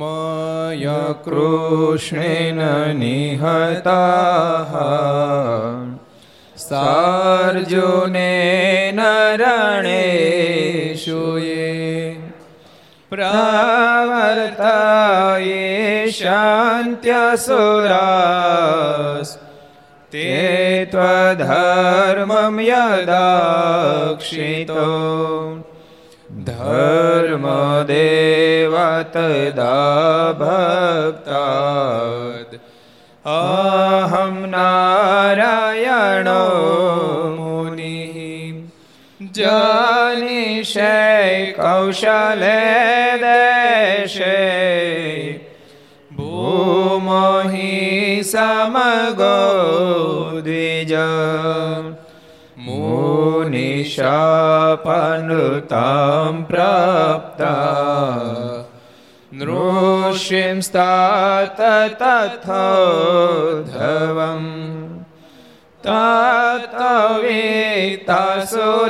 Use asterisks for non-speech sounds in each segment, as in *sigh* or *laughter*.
मया कृष्णेन निहताः सार्जुनेन रणेषु ये प्रवर्तये शान्त्यसुरास्ते त्वधर्मं यदाक्षितो धर्मदेव तदा भक्ताद् अहं नारायणो मुनिः जानिषे कौशले देशे भूमहि समगो पनुतां प्राप्ता नृषिंस्तात तथोद्धवम्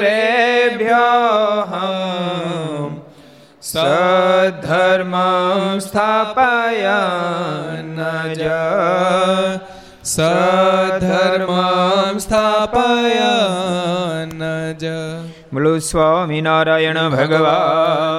तत्तवेतासुरेभ्यः सद्धर्मं स्थापय नज सधर्मं स्थापय नज બોલો સ્વામિનારાયણ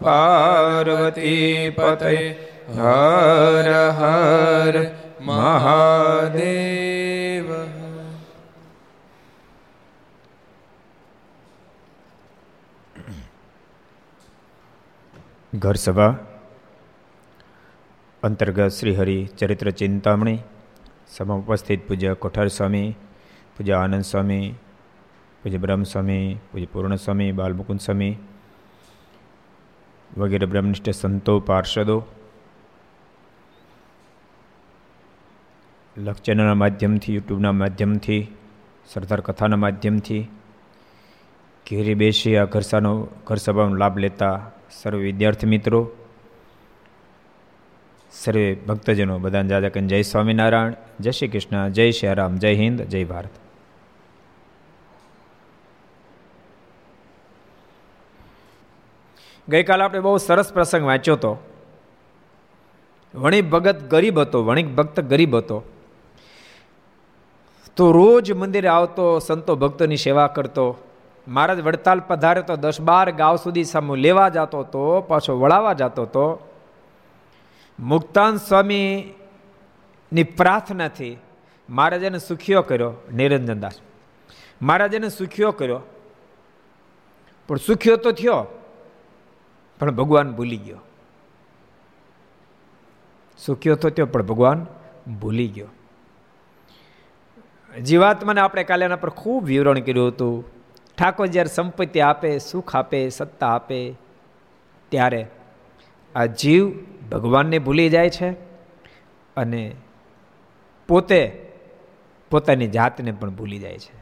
પાર્વતી પતે હર હર મહાદેવ ઘર સભા અંતર્ગત શ્રી હરિ ચરિત્ર ચિંતામણી સભા ઉપસ્થિત પૂજ્ય કોઠાર સ્વામી પૂજ્ય આનંદ સ્વામી પૂજ્ય બ્રહ્મ સ્વામી પૂજ્ય પૂર્ણ સ્વામી બાલમુકુંદ સ્વામી વગેરે બ્રહ્મનિષ્ઠ સંતો, પાર્ષદો લક્ષ માધ્યમથી, યુટ્યુબના માધ્યમથી, સરદાર કથાના માધ્યમથી, ઘેરી બેસી આ ઘરસાનો, ઘરસભાનો લાભ લેતા સર્વ વિદ્યાર્થી મિત્રો, સર્વે ભક્તજનો, બધાને જાજા જય સ્વામિનારાયણ, જય શ્રી કૃષ્ણ, જય શ્રી રામ, જય હિન્દ, જય ભારત. ગઈકાલે આપણે બહુ સરસ પ્રસંગ વાંચ્યો હતો વણિક ભગત ગરીબ હતો, વણિક ભક્ત ગરીબ હતો. તો રોજ મંદિરે આવતો, સંતો ભક્તોની સેવા કરતો. મહારાજ વડતાલ પધારે તો દસ બાર ગાંવ સુધી સામુ લેવા જતો હતો, પાછો વળાવવા જતો હતો. મુક્તાન સ્વામીની પ્રાર્થનાથી મહારાજાને સુખીઓ કર્યો, નિરંજનદાસ. મહારાજાને સુખીઓ કર્યો. પણ સુખ્યો તો થયો. પણ ભગવાન ભૂલી ગયો. સુખ્યો તો થયો, પણ ભગવાન ભૂલી ગયો. જીવાત્માને આપણે કાલે એના પર ખૂબ વિવરણ કર્યું હતું. ઠાકોર જ્યારે સંપત્તિ આપે, સુખ આપે, સત્તા આપે, ત્યારે આ જીવ ભગવાનને ભૂલી જાય છે અને પોતે પોતાની જાતને પણ ભૂલી જાય છે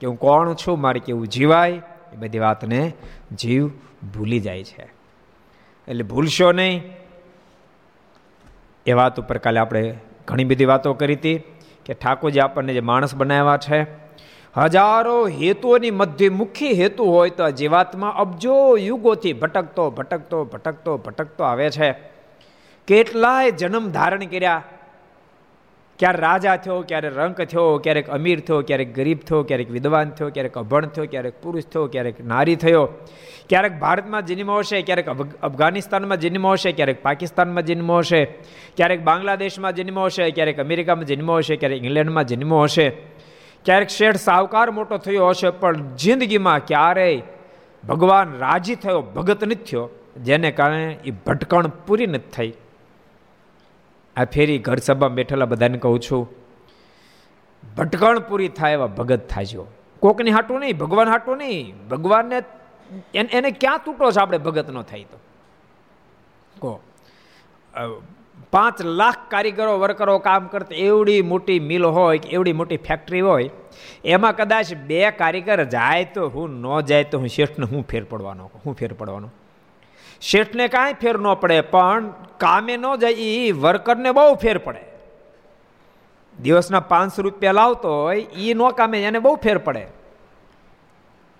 કે હું કોણ છું, મારે કેવું જીવાય, એ બધી વાતને જીવ ભૂલી જાય છે. એટલે ભૂલશો નહીં. એ વાત ઉપર કાલે આપણે ઘણી બધી વાતો કરી હતી કે ઠાકોરજી આપણને જે માણસ બનાવ્યા છે, હજારો હેતુઓની મધ્ય મુખ્ય હેતુ હોય તો જીવાત્મા અબજો યુગોથી ભટકતો ભટકતો ભટકતો ભટકતો આવે છે. કેટલાય જન્મ ધારણ કર્યા ક્યારે રાજા થયો, ક્યારે રંક થયો, ક્યારેક અમીર થયો, ક્યારેક ગરીબ થયો, ક્યારેક વિદ્વાન થયો, ક્યારેક અભણ થયો, ક્યારેક પુરુષ થયો, ક્યારેક નારી થયો. ક્યારેક ભારતમાં જન્મ હશે, ક્યારેક અફઘાનિસ્તાનમાં જન્મ હશે, ક્યારેક પાકિસ્તાનમાં જન્મ હશે. ક્યારેક બાંગ્લાદેશમાં જન્મ હશે, ક્યારેક અમેરિકામાં જન્મ હશે, ક્યારેક ઇંગ્લેન્ડમાં જન્મ હશે. ક્યારેક શેઠ સાવકાર મોટો થયો હશે, પણ જિંદગીમાં ક્યારેય ભગવાન રાજી થયો, ભગત નથી થયો, જેને કારણે એ ભટકણ પૂરી નથી થઈ. આ ફેરી ઘર સભા બેઠેલા બધાને કહું છું ભટકણ પૂરી થાય એવા ભગત થાજો. કોકની હાટું નહીં, ભગવાન હાટું નહીં. ભગવાનને એને ક્યાં તૂટો છે આપણે ભગત ન થાય તો? કહો. પાંચ લાખ કારીગરો, વર્કરો કામ કરતા એવડી મોટી મિલ હોય કે એવડી મોટી ફેક્ટરી હોય, એમાં કદાચ બે કારીગર જાય તો હું ન જાય તો હું શેઠને હું ફેર પડવાનો હું ફેર પડવાનો. શેઠને કાંઈ ફેર ન પડે, પણ કામે ન જાય એ વર્કરને બહુ ફેર પડે. દિવસના પાંચસો રૂપિયા લાવતો હોય એ ન કામે, એને બહુ ફેર પડે.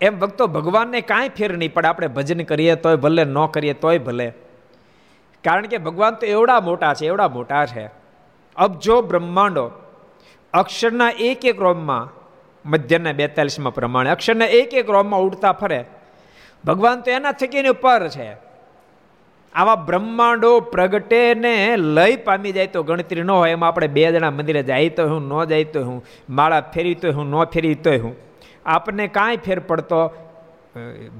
એમ ભક્તો ભગવાનને કાંઈ ફેર નહીં પડે, આપણે ભજન કરીએ તોય ભલે, ન કરીએ તોય ભલે. કારણ કે ભગવાન તો એવડા મોટા છે, એવડા મોટા છે. અબજો બ્રહ્માંડો, અક્ષરના એક એક રોમમાં, મધ્યના બેતાલીસમાં પ્રમાણે, અક્ષરના એક એક રોમમાં ઉડતા ફરે. ભગવાન તો એના થકીને ઉપર છે. આવા બ્રહ્માંડો પ્રગટે ને લઈ પામી જાય તો ગણતરી ન હોય. એમાં આપણે બે જણા મંદિરે જાય તો હું, ન જાય તો હું, માળા ફેરી તો હું, ન ફેરી તો હું. આપણને કાંઈ ફેર પડતો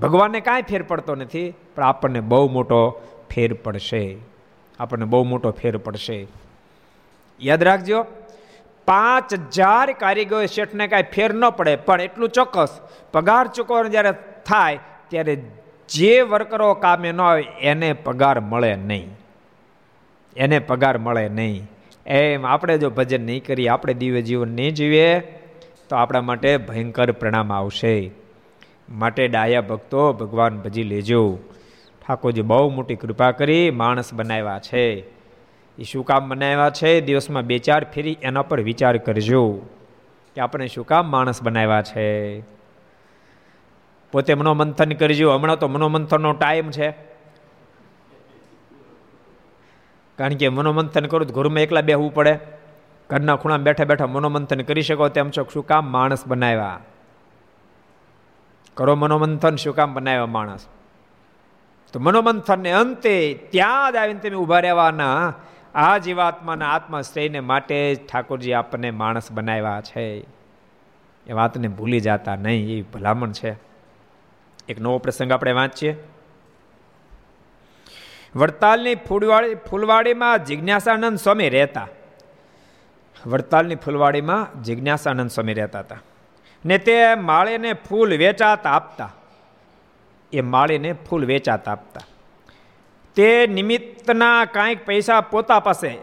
ભગવાનને કાંઈ ફેર પડતો નથી, પણ આપણને બહુ મોટો ફેર પડશે. આપણને બહુ મોટો ફેર પડશે. યાદ રાખજો, પાંચ હજાર કારીગર શેઠને કાંઈ ફેર ન પડે, પણ એટલું ચોક્કસ, પગાર ચૂકવવાનો જ્યારે થાય, ત્યારે જે વર્કરો કામે ન આવે એને પગાર મળે નહીં. એને પગાર મળે નહીં. એમ આપણે જો ભજન નહીં કરીએ, આપણે દિવ્ય જીવન નહીં જીવીએ, તો આપણા માટે ભયંકર પરિણામ આવશે. માટે ડાયા ભક્તો ભગવાન ભજી લેજો. ઠાકોરજી, બહુ મોટી કૃપા કરી માણસ બનાવ્યા છે. એ શું કામ બનાવ્યા છે, દિવસમાં બે ચાર ફેરી એના પર વિચાર કરજો કે આપણે શું કામ માણસ બનાવ્યા છે. પોતે મનોમંથન કરજો. હમણાં તો મનોમંથનનો ટાઈમ છે. કારણ કે મનોમંથન કરું તો ઘરમાં એકલા બેહવું પડે. ઘરના ખૂણા બેઠા બેઠા મનોમંથન કરી શકો તેમ છો શું કામ માણસ બનાવ્યા. કરો મનોમંથન, શું કામ બનાવ્યા માણસ. તો મનોમંથનને અંતે ત્યાં જ આવીને તમે ઊભા રહેવાના. આ જીવાત્માના આત્માશ્રયને માટે જ ઠાકોરજી આપણને માણસ બનાવ્યા છે. એ વાતને ભૂલી જતા નહીં એ ભલામણ છે. એક નવો પ્રસંગ આપણે વાંચીએ. વડતાલની ફૂલવાડી, ફૂલવાડીમાં જિજ્ઞાસાનંદ સ્વામી રહેતા. વડતાલની ફૂલવાડીમાં જિજ્ઞાસાનંદ સ્વામી રહેતા હતા. ને તે માળીને ફૂલ વેચાતા આપતા. એ માળીને ફૂલ વેચાતા આપતા. તે નિમિત્તના કાંઈક પૈસા પોતા પાસે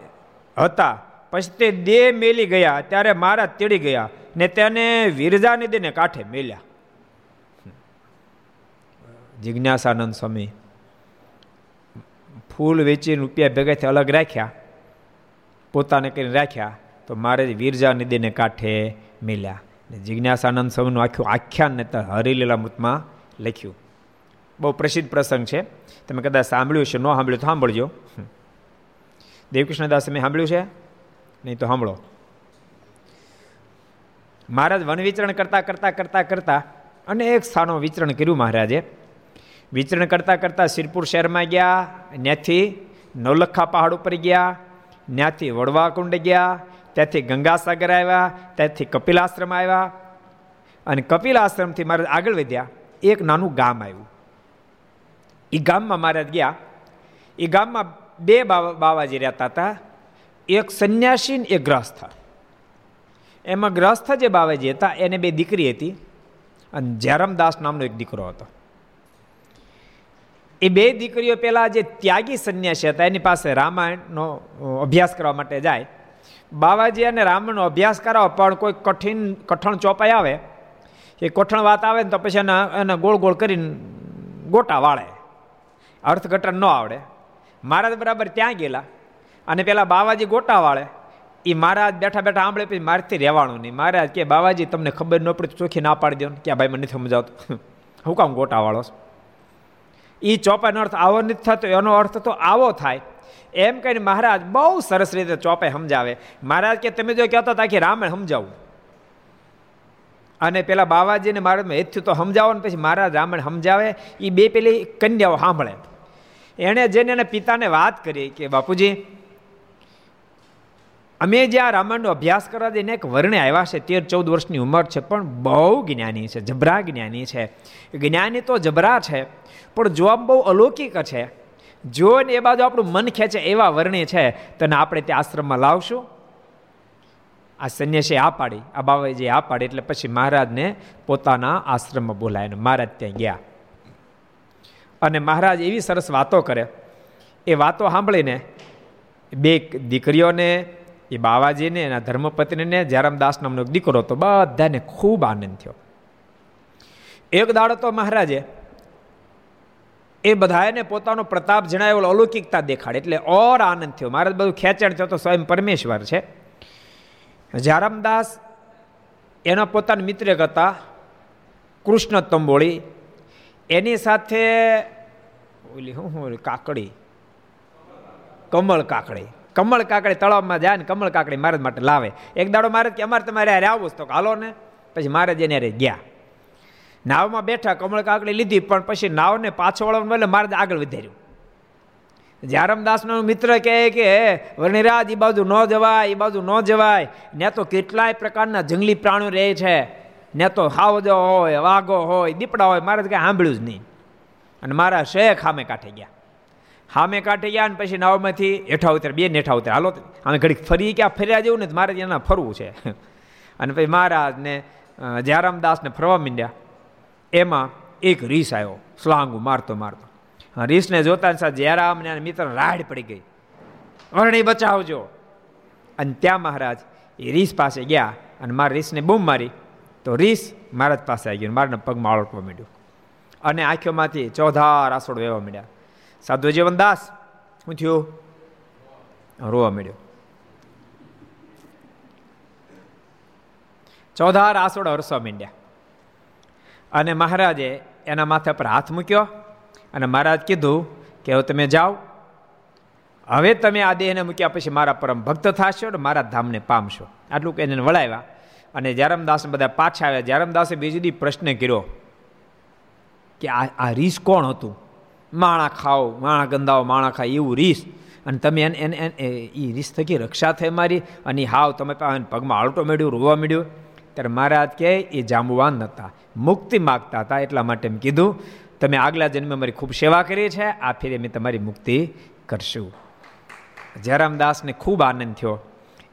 હતા. પછી તે દેહ મેલી ગયા, ત્યારે મારા તેડી ગયા. ને તેને વિરજા નદીને કાંઠે મેલ્યા. જિજ્ઞાસાનંદ સ્વામી. ફૂલ વેચીને રૂપિયા ભેગાથી અલગ રાખ્યા. પોતાને કરીને રાખ્યા, તો મારે વીરજા નદીને કાંઠે મિલ્યા. ને જિજ્ઞાસાનંદ સ્વામીનું આખું આખ્યાન ને હરિલીલા મૃતમાં લખ્યું. બહુ પ્રસિદ્ધ પ્રસંગ છે. તમે કદાચ સાંભળ્યું છે ન સાંભળ્યું તો સાંભળજો. દેવકૃષ્ણદાસ તમે સાંભળ્યું છે? નહીં તો સાંભળો. મહારાજ વન વિચરણ કરતા કરતા કરતા કરતા અનેક સ્થાનો વિચરણ કર્યું મહારાજે. વિચરણ કરતાં કરતાં શિરપુર શહેરમાં ગયા ત્યાંથી નવલખા પહાડ ઉપર ગયા ત્યાંથી વડવાકુંડ ગયા, ત્યાંથી ગંગાસાગર આવ્યા, ત્યાંથી કપિલાશ્રમ આવ્યા અને કપિલાશ્રમથી મારે આગળ વધ્યા, એક નાનું ગામ આવ્યું. એ ગામમાં મહારાજ ગયા. એ ગામમાં બે બાવાજી રહેતા હતા. એક સંન્યાસી એક ગ્રસ્થ એમાં ગ્રસ્થ જે બાવાજી હતા, એને બે દીકરી હતી અને જયરામદાસ નામનો એક દીકરો હતો. એ બે દીકરીઓ પેલા જે ત્યાગી સંન્યાસી હતા, એની પાસે રામાયણનો અભ્યાસ કરવા માટે જાય. બાવાજી અને રામનો અભ્યાસ કરાવો, પણ કોઈ કઠિન, કઠણ ચોપાઈ આવે. એ કઠણ વાત આવે ને તો પછી એના, એને ગોળ ગોળ કરીને ગોટા વાળે. અર્થઘટન ન આવડે. મહારાજ બરાબર ત્યાં ગયેલા. અને પેલા બાવાજી ગોટા વાળે. એ મહારાજ બેઠા બેઠા આંબળે પછી મારથી રહેવાનું નહીં. મહારાજ કે, બાવાજી, તમને ખબર ન પડે ચોખ્ખી ના પાડી દો કે ભાઈ મને નથી સમજાવતું. *laughs* હું કામ ગોટા વાળો એ ચોપાઈનો અર્થ આવો નથી થતો, એનો અર્થ તો આવો થાય. એમ કહીને મહારાજ બહુ સરસ રીતે ચોપાઈ સમજાવે. મહારાજ કે તમે જો કહેતા હતા કે રામાયણ સમજાવું. અને પેલા બાવાજીને મહારાજમાં હેથ્યું તો સમજાવો ને પછી મહારાજ રામાયણ સમજાવે એ બે પેલી કન્યાઓ સાંભળે. એણે જઈને એના પિતાને વાત કરી કે બાપુજી અમે જે આ રામાયણનો અભ્યાસ કરવા દઈને એક વર્ણે આવ્યા છે, તેર ચૌદ વર્ષની ઉંમર છે, પણ બહુ જ્ઞાની છે, જબરા જ્ઞાની છે. જ્ઞાની તો જબરા છે, પણ જોબ બહુ અલૌકિક છે. જો ને એ બાજુ આપણું મન ખેંચે એવા વર્ણે છે, તને આપણે તે આશ્રમમાં લાવશું. આ સંન્યાસી આ પાડી, આ બાબાજી આ પાડી, એટલે પછી મહારાજને પોતાના આશ્રમમાં બોલાય મહારાજ ત્યાં ગયા. અને મહારાજ એવી સરસ વાતો કરે, એ વાતો સાંભળીને બે દીકરીઓને એ બાવાજીને એના ધર્મપત્નીને જયરામદાસ નામનો દીકરો હતો, બધાને ખૂબ આનંદ થયો. એક દાડો તો મહારાજે એ બધાને પોતાનો પ્રતાપ જણાવેલો અલૌકિકતા દેખાડે, એટલે ઓર આનંદ થયો. મારે બધું ખેંચાણ થયો તો સ્વયં પરમેશ્વર છે. જયરામદાસ એના પોતાના મિત્ર હતા, કૃષ્ણ તંબોળી. એની સાથે ઓલી હું કાકડી? કમળ કાકડી. કમળ કાકડી તળાવમાં જાય ને કમળ કાકડી મારે માટે લાવે. એક દાડો મારે કે, અમારે તમારે હારે આવું તો હાલો ને. પછી મહારાજ એને ગયા. નાવમાં બેઠા, કમળ કાકડી લીધી, પણ પછી નાવને પાછો વળવાનું એટલે મહારાજ આગળ વધાર્યું. જારમદાસનો મિત્ર કહે કે, વર્ણિરાજ એ બાજુ ન જવાય એ બાજુ ન જવાય. ને તો કેટલાય પ્રકારના જંગલી પ્રાણીઓ રહે છે. ને તો હાવજો હોય, વાઘો હોય, દીપડા હોય, મારે કંઈ સાંભળ્યું જ નહીં. અને મારા શેખ સામે કાંઠે ગયા. સામે કાંઠે ગયા ને પછી નાવમાંથી હેઠા ઉતર બે નેઠા ઉતર હાલો, અમે ઘડીક ફરી ક્યાં ફર્યા જેવું ને મારે એના ફરવું છે. *laughs* અને પછી મહારાજને જયરામદાસને ફરવા માંડ્યા. એમાં એક રીસ આવ્યો, સ્લાંગુ મારતો મારતો. રીસને જોતા સાથે જયરામ ને મિત્ર રાડ પડી ગઈ. વર્ણી બચાવજો. અને ત્યાં મહારાજ એ રીસ પાસે ગયા અને મારા રીસને બૂમ મારી. તો રીસ મહારાજ પાસે આવી ગયો મારાના પગમાં આળોટવા માંડ્યું. અને આંખોમાંથી ચોધાર આસોડ વહેવા માંડ્યા. સાધુ જીવનદાસ શું થયું? રોવા મળ્યો ચૌધાર આસોડ હરસો મીંડ્યા. અને મહારાજે એના માથા પર હાથ મૂક્યો અને મહારાજ કીધું કે હવે તમે જાઓ. હવે તમે આ દેહને મૂક્યા પછી મારા પરમ ભક્ત થશો ને મારા ધામને પામશો. આટલું કહીને વળાવ્યા. અને જયરામદાસને બધા પાછા આવ્યા. જયરામદાસે બીજી દી પ્રશ્ન કર્યો કે આ આ રીસ કોણ હતું? માણા ખાઓ, માણા ગંદાઓ, માણા ખાય એવું રીસ. અને તમે એને એને એ રીસ થકી રક્ષા થઈ મારી અને હાવ તમે પગમાં આલટો મેળ્યો, રોવા મળ્યો ત્યારે મહારાજ કહે, એ જાંબુવાન નહોતા મુક્તિ માગતા હતા એટલા માટે એમ કીધું, તમે આગલા જન્મે મારી ખૂબ સેવા કરી છે, આ ફેરે મેં તમારી મુક્તિ કરશું. જયરામદાસને ખૂબ આનંદ થયો.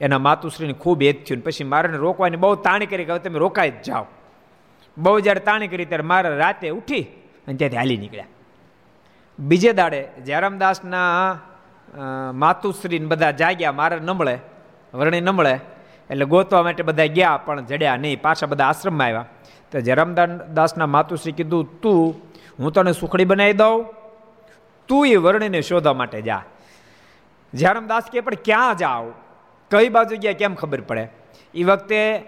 એના માતુશ્રીને ખૂબ એજ થયું. પછી મારે રોકવાની બહુ તાણી કરી કે તમે રોકાઈ જ જાઓ. બહુ જ્યારે તાણી કરી ત્યારે મારે રાતે ઉઠી અને ત્યાંથી હાલી નીકળ્યા. બીજે દાડે જયરામદાસના માતુશ્રીને બધા જાગ્યા, મારે નમળે, વર્ણી નમળે, એટલે ગોતવા માટે બધા ગયા, પણ જડ્યા નહીં. પાછા બધા આશ્રમમાં આવ્યા. તો જયરામદાસના માતુશ્રી કીધું, તું, હું તને સુખડી બનાવી દઉં? તું એ વર્ણીને શોધવા માટે જા. જયરામદાસ કે પણ ક્યાં જાઓ કઈ બાજુ ગયા, કેમ ખબર પડે? એ વખતે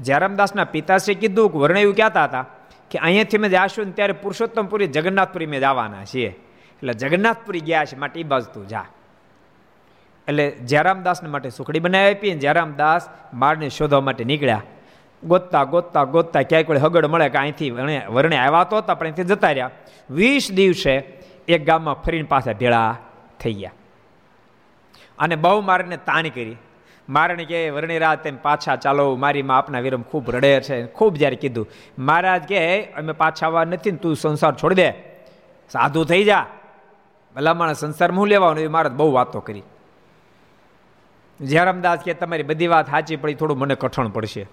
જયરામદાસના પિતાશ્રી કીધું કે વર્ણ એવું કહેતા હતા કે, અહીંયાથી મેં જાશું ને ત્યારે પુરુષોત્તમપુરી, જગન્નાથપુરી મેં જવાના છીએ. એટલે જગન્નાથપુરી ગયા છે, માટે એ બાજુ તું જા. એટલે જયરામદાસને માટે સુખડી બનાવી આપી અને જયરામદાસ મારને શોધવા માટે નીકળ્યા. ગોતતા ગોતતા ગોતતા ક્યાંય કોઈ હગડ મળે કે અહીંથી વર્ણે આવ્યા તો હતા પણ અહીંથી જતા રહ્યા. વીસ દિવસે એક ગામમાં ફરીને પાછા ભેળા થઈ ગયા. અને બહુ મારને તાણી કરી. મારણ કે, વર્ણી રાત તેમ પાછા ચાલો, મારી માં આપના વિરમ ખૂબ રડે છે. ખૂબ જ્યારે કીધું, મહારાજ કે, અમે પાછા આવવા નથી ને તું સંસાર છોડી દે. સાધુ થઈ જા. ભલામણ સંસારમાં હું લેવાનું એ મારે બહુ વાતો કરી. જયરામદાસ કે તમારી બધી વાત સાચી પડી થોડું મને કઠણ પડશે.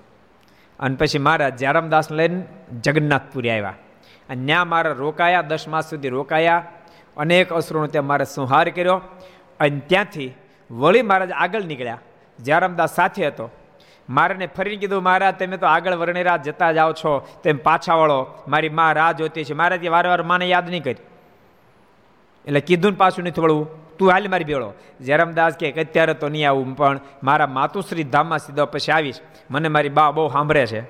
અને પછી મારા જયરામદાસ લઈને જગન્નાથપુરી આવ્યા. અને ત્યાં મારા રોકાયા, દસ માસ સુધી રોકાયા. અનેક અસરોનો ત્યાં મારે સંહાર કર્યો. અને ત્યાંથી વળી મહારાજ આગળ નીકળ્યા. જયરામદાસ સાથે હતો. મારાને ફરીને કીધું, મહારાજ, તમે તો આગળ વર્ણિરાજ જતા જાઓ છો. તેમ પાછા વળો. મારી મા રાહ જોતી છે. મહારાજે વારંવાર માને યાદ નહીં કરી. એટલે કીધું પાછું નથી વળવું. તું હાલ મારી બેળો જયરામદાસ કે અત્યારે તો નહીં આવું, પણ મારા માતુશ્રી ધામમાં સીધો પછી આવીશ. મને મારી બા બહુ સાંભળે છે.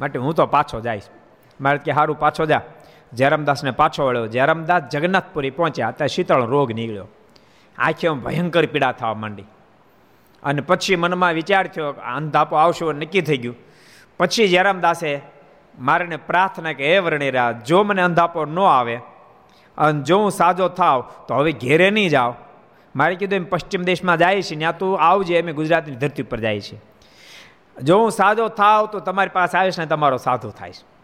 માટે હું તો પાછો જઈશ. મારે કે સારું પાછો જા. જયરામદાસને પાછો વળ્યો. જયરામદાસ જગન્નાથપુરી પહોંચ્યા. ત્યાં શીતળ રોગ નીકળ્યો. આંખે ભયંકર પીડા થવા માંડી. અને પછી મનમાં વિચાર થયો અંધાપો આવશો નક્કી થઈ ગયું. પછી જયરામદાસે મારે પ્રાર્થના કે, હે વર્ણિરા જો મને અંધાપો ન આવે અને જો હું સાજો થાવ, તો હવે ઘેરે નહીં જાઓ મારે કીધું, એમ પશ્ચિમ દેશમાં જાય છે ત્યાં તું આવજે એમ ગુજરાતની ધરતી ઉપર જાય છે. જો હું સાજો થાવ, તો તમારી પાસે આવીશ ને તમારો સાધો થાય છે.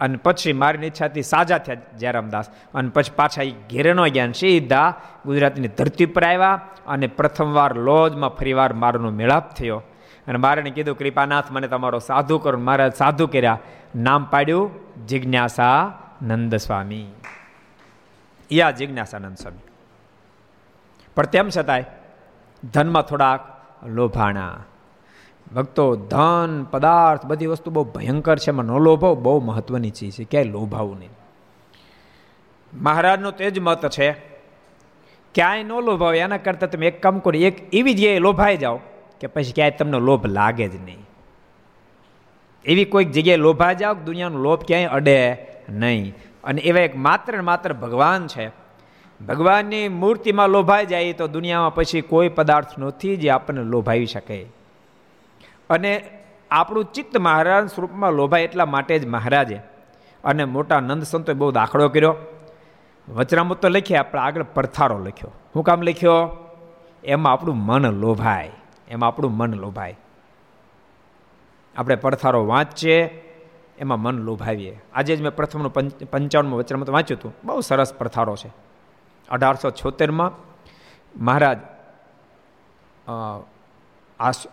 અને પછી મારી ઈચ્છાથી સાજા થયા જયરામદાસ અને પછી પાછા એ ઘેરેનો જ્ઞાન સીધા ગુજરાતની ધરતી ઉપર આવ્યા અને પ્રથમવાર લોજમાં ફરીવાર મારનો મેળાપ થયો. અને મારે કીધું, કૃપાનાથ, મને તમારો સાધુ કરો. મારા સાધુ કર્યા. નામ પાડ્યું જિજ્ઞાસા નંદ સ્વામી યા જિજ્ઞાસાનંદ સ્વામી. પણ તેમ છતાંય ધનમાં થોડાક લોભાણા. ભક્તો ધન, પદાર્થ બધી વસ્તુ બહુ ભયંકર છે, એમાં ન લોભાવ બહુ મહત્વની ચીજ છે, ક્યાંય લોભાવું નહીં. મહારાજનો તે જ મત છે, ક્યાંય ન લોભાવ એના કરતાં તમે એક કામ કરો, એક એવી જગ્યાએ લોભાઈ જાઓ કે પછી ક્યાંય તમને લોભ લાગે જ નહીં. એવી કોઈક જગ્યાએ લોભા જાઓ દુનિયાનો લોભ ક્યાંય અડે નહીં. અને એવા એક માત્ર માત્ર ભગવાન છે. ભગવાનની મૂર્તિમાં લોભાઈ જાય તો દુનિયામાં પછી કોઈ પદાર્થ નથી જે આપણને લોભાવી શકે. અને આપણું ચિત્ત મહારાજ સ્વરૂપમાં લોભાય એટલા માટે જ મહારાજે. અને મોટા નંદ સંતોએ બહુ દાખલો કર્યો. વચરામૃત તો લખ્યા આપણે આગળ પડથારો લખ્યો. હું કામ લખ્યો? એમાં આપણું મન લોભાય. એમાં આપણું મન લોભાય. આપણે પડથારો વાંચીએ, એમાં મન લોભાવીએ. આજે જ મેં પ્રથમનું પંચાવનમાં વચનમાં વાંચ્યું હતું. બહુ સરસ પડથારો છે. અઢારસો છોતેરમાં મહારાજ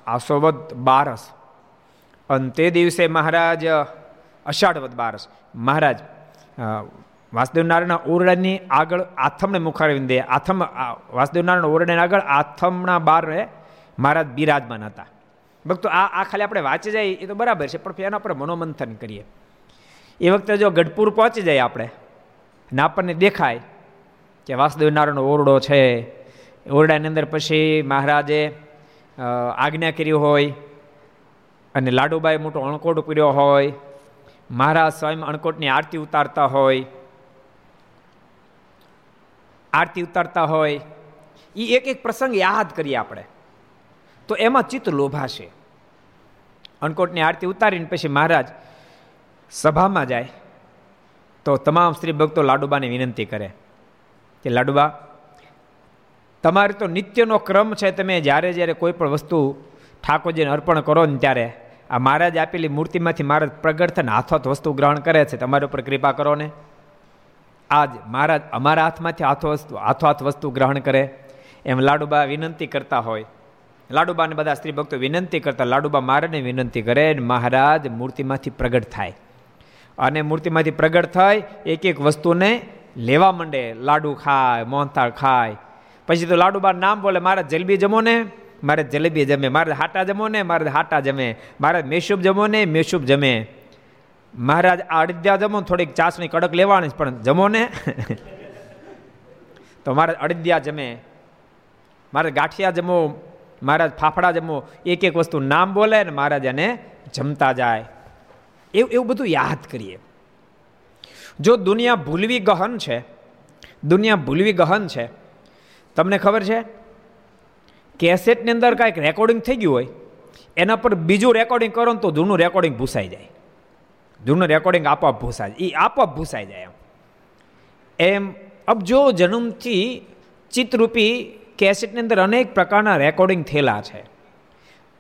આસોવદ બારસ. અને તે દિવસે મહારાજ, અષાઢવદ બારસ. મહારાજ વાસુદેવ નારાયણના ઓરડાની આગળ આથમને મુખારવિંદે આથમ વાસુદેવ નારાયણ ઓરડાની આગળ આથમના બારે મહારાજ બિરાજમાન હતા. ભક્તો, આ આ ખાલી આપણે વાંચી જાય, એ તો બરાબર છે, પણ એના પર મનોમંથન કરીએ. એ વખતે જો ગઢપુર પહોંચી જાય આપણે ને આપણને દેખાય કે વાસુદેવ નારાયણનો ઓરડો છે. ઓરડાની અંદર પછી મહારાજે આજ્ઞા કરી હોય, અને લાડુબાઈ મોટો અણકોટ પીર્યો હોય, મહારાજ સ્વયં અણકોટની આરતી ઉતારતા હોય, આરતી ઉતારતા હોય એ એક એક પ્રસંગ યાદ કરીએ આપણે. તો એમાં ચિત્ત લોભાશે. અન્નકોટની આરતી ઉતારીને પછી મહારાજ સભામાં જાય, તો તમામ સ્ત્રી ભક્તો લાડુબાને વિનંતી કરે કે લાડુબા, તમારે તો નિત્યનો ક્રમ છે તમે જ્યારે જ્યારે કોઈ પણ વસ્તુ ઠાકોરજીને અર્પણ કરો ને ત્યારે આ મહારાજ આપેલી મૂર્તિમાંથી મહારાજ પ્રગટ થઈને હાથોત વસ્તુ ગ્રહણ કરે છે. તમારી ઉપર કૃપા કરો ને. આજ મહારાજ અમારા હાથમાંથી હાથો વસ્તુ હાથો હાથ વસ્તુ ગ્રહણ કરે. એમ લાડુબા વિનંતી કરતા હોય. લાડુબાને બધા સ્ત્રી ભક્તો વિનંતી કરતા લાડુબા મહારાજને વિનંતી કરે મહારાજ મૂર્તિમાંથી પ્રગટ થાય. અને મૂર્તિમાંથી પ્રગટ થાય એક એક વસ્તુને લેવા માંડે. લાડુ ખાય, મોહનથાળ ખાય. પછી તો લાડુબા નામ બોલે, મારે જલેબી જમો ને મારે જલેબી જમે. મારે હાટા જમો ને મારે હાટા જમે. મારે મેશુબ જમો ને મેશુબ જમે. મહારાજ અડદિયા જમો, થોડીક ચાસણી કડક લેવાની પણ જમો ને *laughs* તો મારે અડદ્યા જમે. મારે ગાંઠિયા જમો મહારાજ ફાફડા જમો એક એક વસ્તુ નામ બોલે ને મહારાજ એને જમતા જાય. એવું એવું બધું યાદ કરીએ. જો દુનિયા ભૂલવી ગહન છે, દુનિયા ભૂલવી ગહન છે, તમને ખબર છે? કેસેટની અંદર કાંઈક રેકોર્ડિંગ થઈ ગયું હોય, એના પર બીજું રેકોર્ડિંગ કરો ને તો જૂનું રેકોર્ડિંગ ભૂસાઈ જાય. જૂનું રેકોર્ડિંગ આપોઆપ ભૂસાય એ આપોઆપ ભૂસાઈ જાય એમ. એમ અબજો જન્મથી ચિત્તરૂપી કેસેટની અંદર અનેક પ્રકારના રેકોર્ડિંગ થયેલા છે.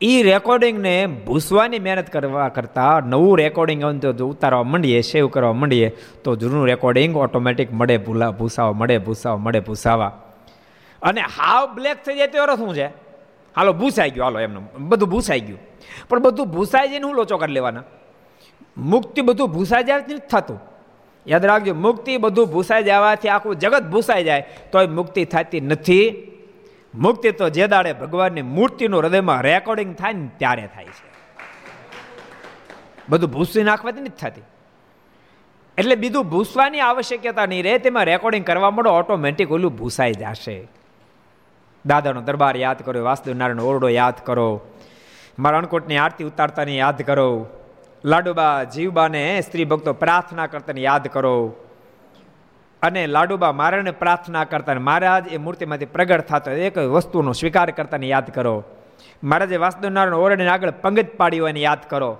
એ રેકોર્ડિંગને ભૂસવાની મહેનત કરવા કરતાં નવું રેકોર્ડિંગ ઉતારવા માંડીએ સેવ કરવા માંડીએ, તો જૂનું રેકોર્ડિંગ ઓટોમેટિક મળે, ભૂલા, ભૂસાવા મળે ભૂસાવા મળે, ભૂસાવા. અને હાવ બ્લેક થઈ જાય તો શું છે? હાલો, ભૂસાઈ ગયું, હાલો, એમનું. બધું ભૂસાઈ ગયું. પણ બધું ભૂસાઈ જઈને હું લોચો કરી લેવાના? મુક્તિ બધું ભૂસાઈ જાય નથી થતું. યાદ રાખજો, મુક્તિ બધું ભૂસાઈ જવાથી આખું જગત ભૂસાઈ જાય, તોય મુક્તિ થતી નથી. મુક્તિ તો જે દાડે ભગવાનની મૂર્તિનું હૃદયમાં રેકોર્ડિંગ થાય ને ત્યારે થાય છે. બધું ભૂસી નાખવાથી નથી થતી. એટલે બીજું ભૂસવાની આવશ્યકતા નહીં રહે, તેમાં રેકોર્ડિંગ કરવા માંડો ઓટોમેટિક ઓલું ભૂસાઈ જશે. દાદાનો દરબાર યાદ કરો વાસુદેવ નારાયણ ઓરડો યાદ કરો મારા અણકોટની આરતી ઉતારતાની યાદ કરો, લાડુબા જીવબાને સ્ત્રી ભક્તો પ્રાર્થના કરતાની યાદ કરો. અને લાડુબા મારાને પ્રાર્થના કરતા મહારાજ એ મૂર્તિમાંથી પ્રગટ થતો એક વસ્તુનો સ્વીકાર કરતાને યાદ કરો. મહારાજે વાસુદેવનારાયણ ઓરડીને આગળ પંગત પાડી હોય યાદ કરો.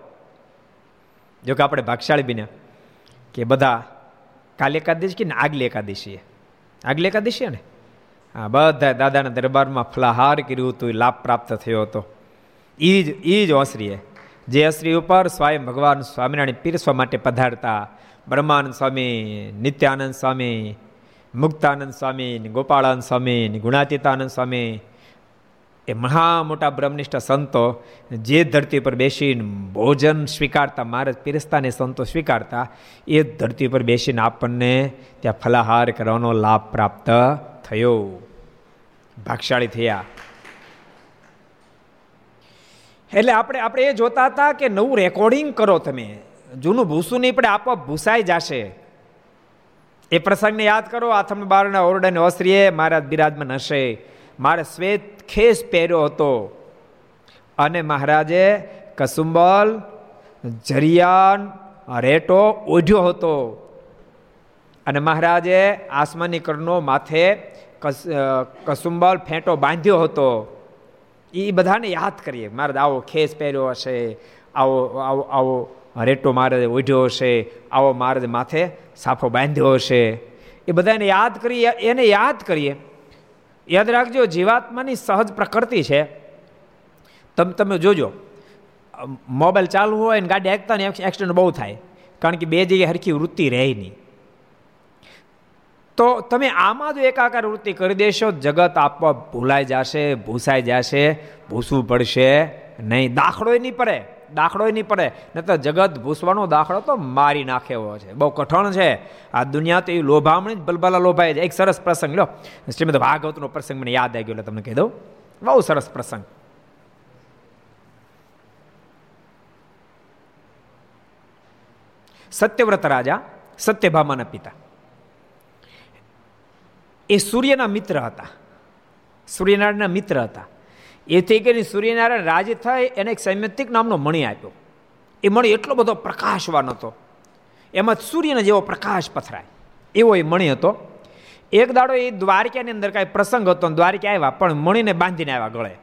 જો કે આપણે ભાગશાળી બીને કે બધા કાલે એકાદશી કે ને આગલી એકાદશીએ આગલી એકાદશીએ ને? હા બધા દાદાના દરબારમાં ફલાહાર કર્યું હતું લાભ પ્રાપ્ત થયો હતો. એ જ એ જ ઓસરીએ. જે અશ્રી ઉપર સ્વયં ભગવાન સ્વામિનારાયણ પીરસવા માટે પધારતા. બ્રહ્માનંદ સ્વામી નિત્યાનંદ સ્વામી મુક્તાનંદ સ્વામી ગોપાળાનંદ સ્વામી ગુણાતીતાનંદ સ્વામી એ મહા મોટા બ્રહ્મનિષ્ઠ સંતો જે ધરતી પર બેસીને ભોજન સ્વીકારતા મારે પીરસ્તાને સંતો સ્વીકારતા એ ધરતી પર બેસીને આપણને ત્યાં ફલાહાર કરવાનો લાભ પ્રાપ્ત થયો ભાગશાળી થયા એટલે આપણે આપણે એ જોતા હતા કે નવું રેકોર્ડિંગ કરો તમે. જૂનું ભૂસું નહીં પડે આપોઆપ ભૂસાઈ જશે. એ પ્રસંગને યાદ કરો, આથમ બારના ઓરડાને ઓસરીએ મહારાજ બિરાજમાન હશે. મારે શ્વેત ખેસ પહેર્યો હતો. અને મહારાજે કસુંબલ, જરિયાન, રેટો ઓઢ્યો હતો. અને મહારાજે આસમાની કરનો માથે કસુંબલ ફેંટો બાંધ્યો હતો. એ બધાને યાદ કરીએ. મહારાજ આવો ખેસ પહેર્યો હશે, આવો આવો આવો રેટો મહારાજે ઓઢ્યો હશે, આવો મહારાજ માથે સાફો બાંધ્યો હશે. એ બધાને યાદ કરીએ, એને યાદ કરીએ. યાદ રાખજો, જીવાત્માની સહજ પ્રકૃતિ છે. તમે તમે જોજો, મોબાઈલ ચાલુ હોય ને ગાડી એકતા ને એક્સિડન્ટ બહુ થાય. કારણ કે બે જગ્યાએ હરખી વૃત્તિ રહે નહીં. તો તમે આમાં જો એકાકાર વૃત્તિ કરી દેશો, જગત આપોઆપ ભૂલાઈ જશે, ભૂસાઈ જશે, ભૂસવું પડશે નહીં. દાખલો નહીં પડે દાખલો નહીં પડે. ન તો જગત ભૂસવાનો દાખલો તો મારી નાખે એવો છે. બહુ કઠણ છે. આ દુનિયા તો એ લોભામણી જ બલબલા લોભાય છે. એક સરસ પ્રસંગ લો શ્રીમદ ભાગવતનો પ્રસંગ મને યાદ આવી ગયો તમને કહી દઉં. બહુ સરસ પ્રસંગ. સત્યવ્રત રાજા, સત્યભામાના પિતા. એ સૂર્યના મિત્ર હતા. સૂર્યનારાયણના મિત્ર હતા. એથી કરીને સૂર્યનારાયણ રાજી થાય એને એક સૈમિતિક નામનો મણી આપ્યો. એ મણી એટલો બધો પ્રકાશવાન હતો. એમાં સૂર્યને જેવો પ્રકાશ પથરાય. એવો એ મણી હતો. એક દાડો એ દ્વારકાની અંદર કાંઈ પ્રસંગ હતો દ્વારકા આવ્યા, પણ મણીને બાંધીને આવ્યા ગળે.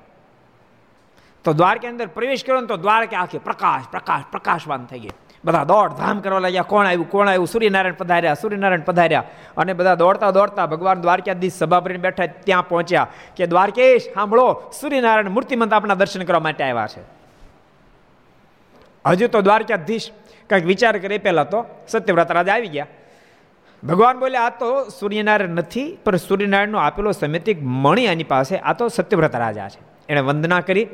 તો દ્વારકા અંદર પ્રવેશ કર્યો ને તો દ્વારકા આખી પ્રકાશ પ્રકાશ, પ્રકાશવાન થઈ ગઈ. બધા દોડ ધામ કરવા લાગ્યા. કોણ આવ્યું? કોણ આવ્યું? સૂર્યનારાયણ પધાર્યા સૂર્યનારાયણ પધાર્યા. અને બધા દોડતા દોડતા ભગવાન દ્વારકાધીશ સભા ભરીને બેઠા ત્યાં પહોંચ્યા કે, દ્વારકેશ, સાંભળો, સૂર્યનારાયણ મૂર્તિમંત આપણા દર્શન કરવા માટે આવ્યા છે. હજુ તો દ્વારકાધીશ કંઈક વિચાર કરે પહેલાં તો. સત્યવ્રત રાજા આવી ગયા. ભગવાન બોલે આ તો સૂર્યનારાયણ નથી, પણ સૂર્યનારાયણનો આપેલો સમિતિક મણી એની પાસે, આ તો સત્યવ્રત રાજા છે. એણે વંદના કરી,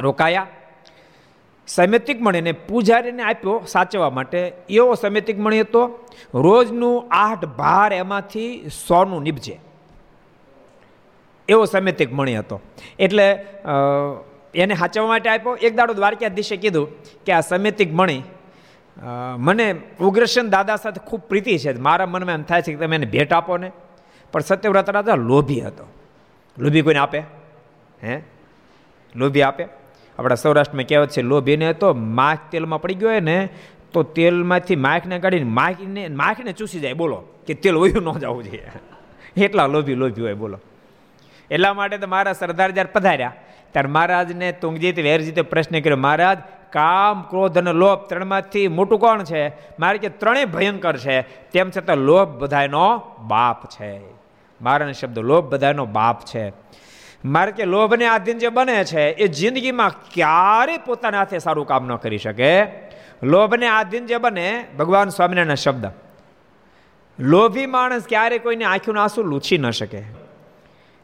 રોકાયા. સૈમિતિક મણીને પૂજારીને આપ્યો સાચવા માટે. એવો સૈમિતિક મણી હતો. રોજનું આઠ ભાર એમાંથી સોનું નીપજે. એવો સૈમિતિક મણી હતો. એટલે એને સાચવવા માટે આપ્યો. એક દાડો દ્વારકાધીશે કીધું કે આ સમિતિક મણી મને ઉગ્રસેન દાદા સાથે ખૂબ પ્રીતિ છે. મારા મનમાં એમ થાય છે કે તમે એને ભેટ આપો ને. પણ સત્યવ્રત રાજા લોભી હતો. લોભી કોઈને આપે? હે? લોભી આપે? આપણા સૌરાષ્ટ્રમાં કહેવત છે લોભીને તો માખ તેલમાં પડી ગયો હોય ને તો તેલમાંથી માખને કાઢીને માખીને માખીને ચૂસી જાય. બોલો, કે તેલ ઓયું ન જવું જોઈએ. એટલા લોભી લોભી હોય, બોલો. એટલા માટે તો મારા સરદાર જ્યારે પધાર્યા, ત્યારે મહારાજને તુંગજીત, વેરજીતે પ્રશ્ન કર્યો, મહારાજ, કામ, ક્રોધ અને લોભ ત્રણમાંથી મોટું કોણ છે? મારે કે ત્રણેય ભયંકર છે. તેમ છતાં લોભ બધાનો બાપ છે. મારાનો શબ્દ, લોભ બધાનો બાપ છે. મારે કે લોભને આધીન જે બને છે, એ જિંદગીમાં ક્યારે પોતાના હાથે સારું કામ ન કરી શકે. લોભને આધીન જે બને, ભગવાન સ્વામિનારાયણ શબ્દ. લોભી માણસ ક્યારે કોઈને આંખીનું આંસુ લૂછી ન શકે.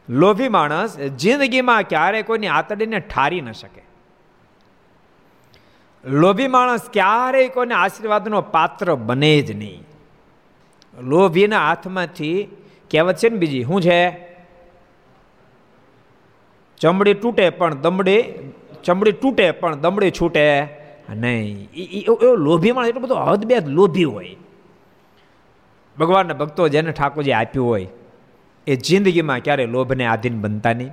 લોભી માણસ જિંદગીમાં ક્યારે કોઈની આતડીને ઠારી ન શકે. લોભી માણસ ક્યારેય કોઈને આશીર્વાદનો પાત્ર બને જ નહીં. લોભીના હાથમાંથી કહેવત છે ને બીજી, શું છે? ચમડી તૂટે પણ દમડી, ચમડી તૂટે પણ દમડી છૂટે. નહીં એવો લોભી માણસ એટલો બધો હદબેદ લોભી હોય. ભગવાનના ભક્તો જેને ઠાકોરજી આપ્યું હોય, એ જિંદગીમાં ક્યારે લોભને આધીન બનતા નહીં.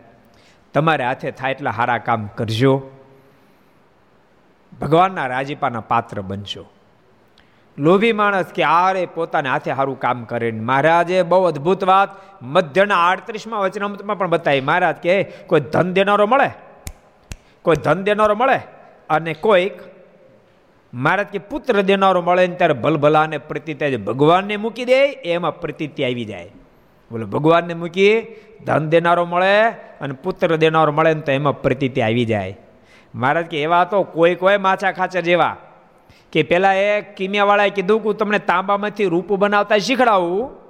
તમારે હાથે થાય એટલા સારા કામ કરજો. ભગવાનના રાજીપાના પાત્ર બનશો લોભી માણસ કે આરે પોતાને હાથે સારું કામ કરે મહારાજે બહુ અદ્ભુત વાત મધ્યના આડત્રીસમાં વચનામૃતમાં પણ બતાવી. મહારાજ કે, કોઈ ધન દેનારો મળે? કોઈ ધન દેનારો મળે? અને કોઈક મહારાજ કે, પુત્ર દેનારો મળે ને ત્યારે ભલભલાને પ્રતિત્ય ભગવાનને મૂકી દે, એમાં પ્રતિતિ આવી જાય. બોલો, ભગવાનને મૂકી ધન દેનારો મળે અને પુત્ર દેનારો મળે ને તો એમાં પ્રતિતિ આવી જાય. મહારાજ કે, એવા તો કોઈ કોઈ માછા ખાચર જેવા કે પેલા એ કિમિયાવાળાએ કીધું કે તમને તાંબામાંથી રૂપ બનાવતા શીખડાવું.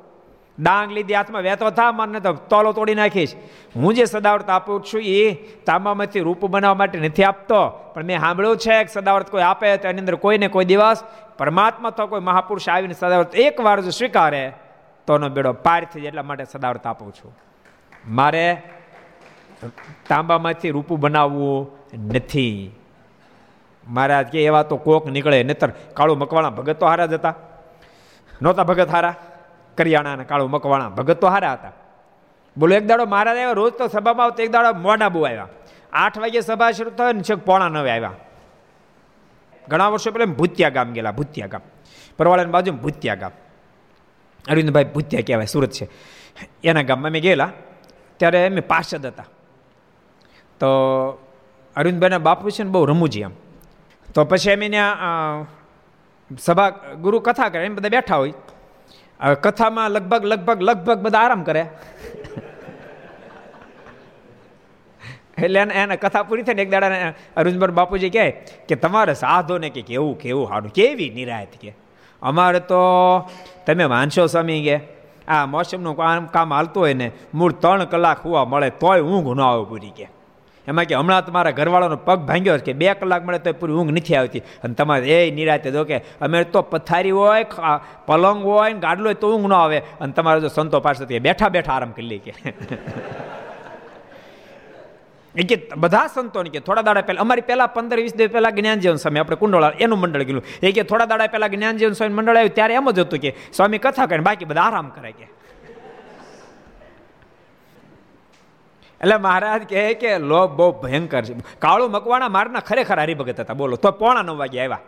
ડાંગ લીધી હાથમાં વહેતો થા મને તો તોલો તોડી નાખીશ. હું જે સદાવર્ત આપું છું એ તાંબામાંથી રૂપ બનાવવા માટે નથી આપતો. પણ મેં સાંભળ્યું છે કે સદાવર્ત કોઈ આપે તો એની અંદર કોઈને કોઈ દિવસ પરમાત્મા તો કોઈ મહાપુરુષ આવીને સદાવર્ત એક વાર જો સ્વીકારે તોનો બેડો પાર થઈ એટલા માટે સદાવર્ત આપું છું. મારે તાંબામાંથી રૂપું બનાવવું નથી. મહારાજ કે, એવા તો કોક નીકળે, નહીતર કાળું મકવાણા ભગત તો હારા જ હતા. નહોતા ભગત હારા. કરિયાણા અને કાળું મકવાણા ભગત તો હારા હતા. બોલો, એક દાડો મહારાજ આવ્યા, રોજ તો સભામાં આવતો, એક દાડો મોડા બહુ આવ્યા. આઠ વાગે સભા શરૂ થાય ને છેક પોણા નવે આવ્યા. ઘણા વર્ષો પહેલાં ભૂતિયા ગામ ગયેલા, ભૂતિયા ગામ. પરવાળાની બાજુ ભૂતિયા ગામ. અરવિંદભાઈ ભૂતિયા કહેવાય, સુરત છે. એના ગામમાં અમે ગયેલા. ત્યારે અમે પાર્ષદ હતા. તો અરવિંદભાઈના બાપુ છે ને બહુ રમૂજી એમ. તો પછી એમ એને સભા, ગુરુ કથા કરે, એમ બધા બેઠા હોય. હવે કથામાં લગભગ લગભગ લગભગ બધા આરામ કરે. એટલે એને એને કથા પૂરી થઈને એક દાડા અરુણભાઈ બાપુજી કહે કે તમારે સાધો ને કે કેવું કેવું સારું કેવી નિરાયત કે? અમારે તો, તમે વાંચો સ્વામી કે, આ મોસમનું કામ કામ હાલતું હોય ને, મૂળ ત્રણ કલાક હોવા મળે તોય ઊંઘ ન આવે પૂરી કે. એમાં કે હમણાં તમારા ઘરવાળાનો પગ ભાંગ્યો કે બે કલાક મળે તો પૂરી ઊંઘ નથી આવતી. અને તમારે એ નિરાતે દો કે અમે તો પથારી હોય પલંગ હોય ગાડલો હોય તો ઊંઘ ન આવે. અને તમારે જો સંતો પાસે બેઠા બેઠા આરામ કરી લે કે. *laughs* એ કે બધા સંતોને કે થોડા દાડા પહેલા અમારી પહેલા પંદર વીસ દિવસ પહેલા જ્ઞાનજીવન સ્વામી, આપણે કુંડોળા એનું મંડળ ગયેલું. એ કે થોડા દાડા પહેલા જ્ઞાનજીવન સ્વામી મંડળ આવ્યું, ત્યારે એમ જ હતું કે સ્વામી કથા કરે બાકી બધા આરામ કરે કે. એટલે મહારાજ કહે કે લોભ બહુ ભયંકર છે. કાળું મકવાણા મારના ખરેખર હરિભગત હતા. બોલો, તો પોણા નવ વાગે આવ્યા.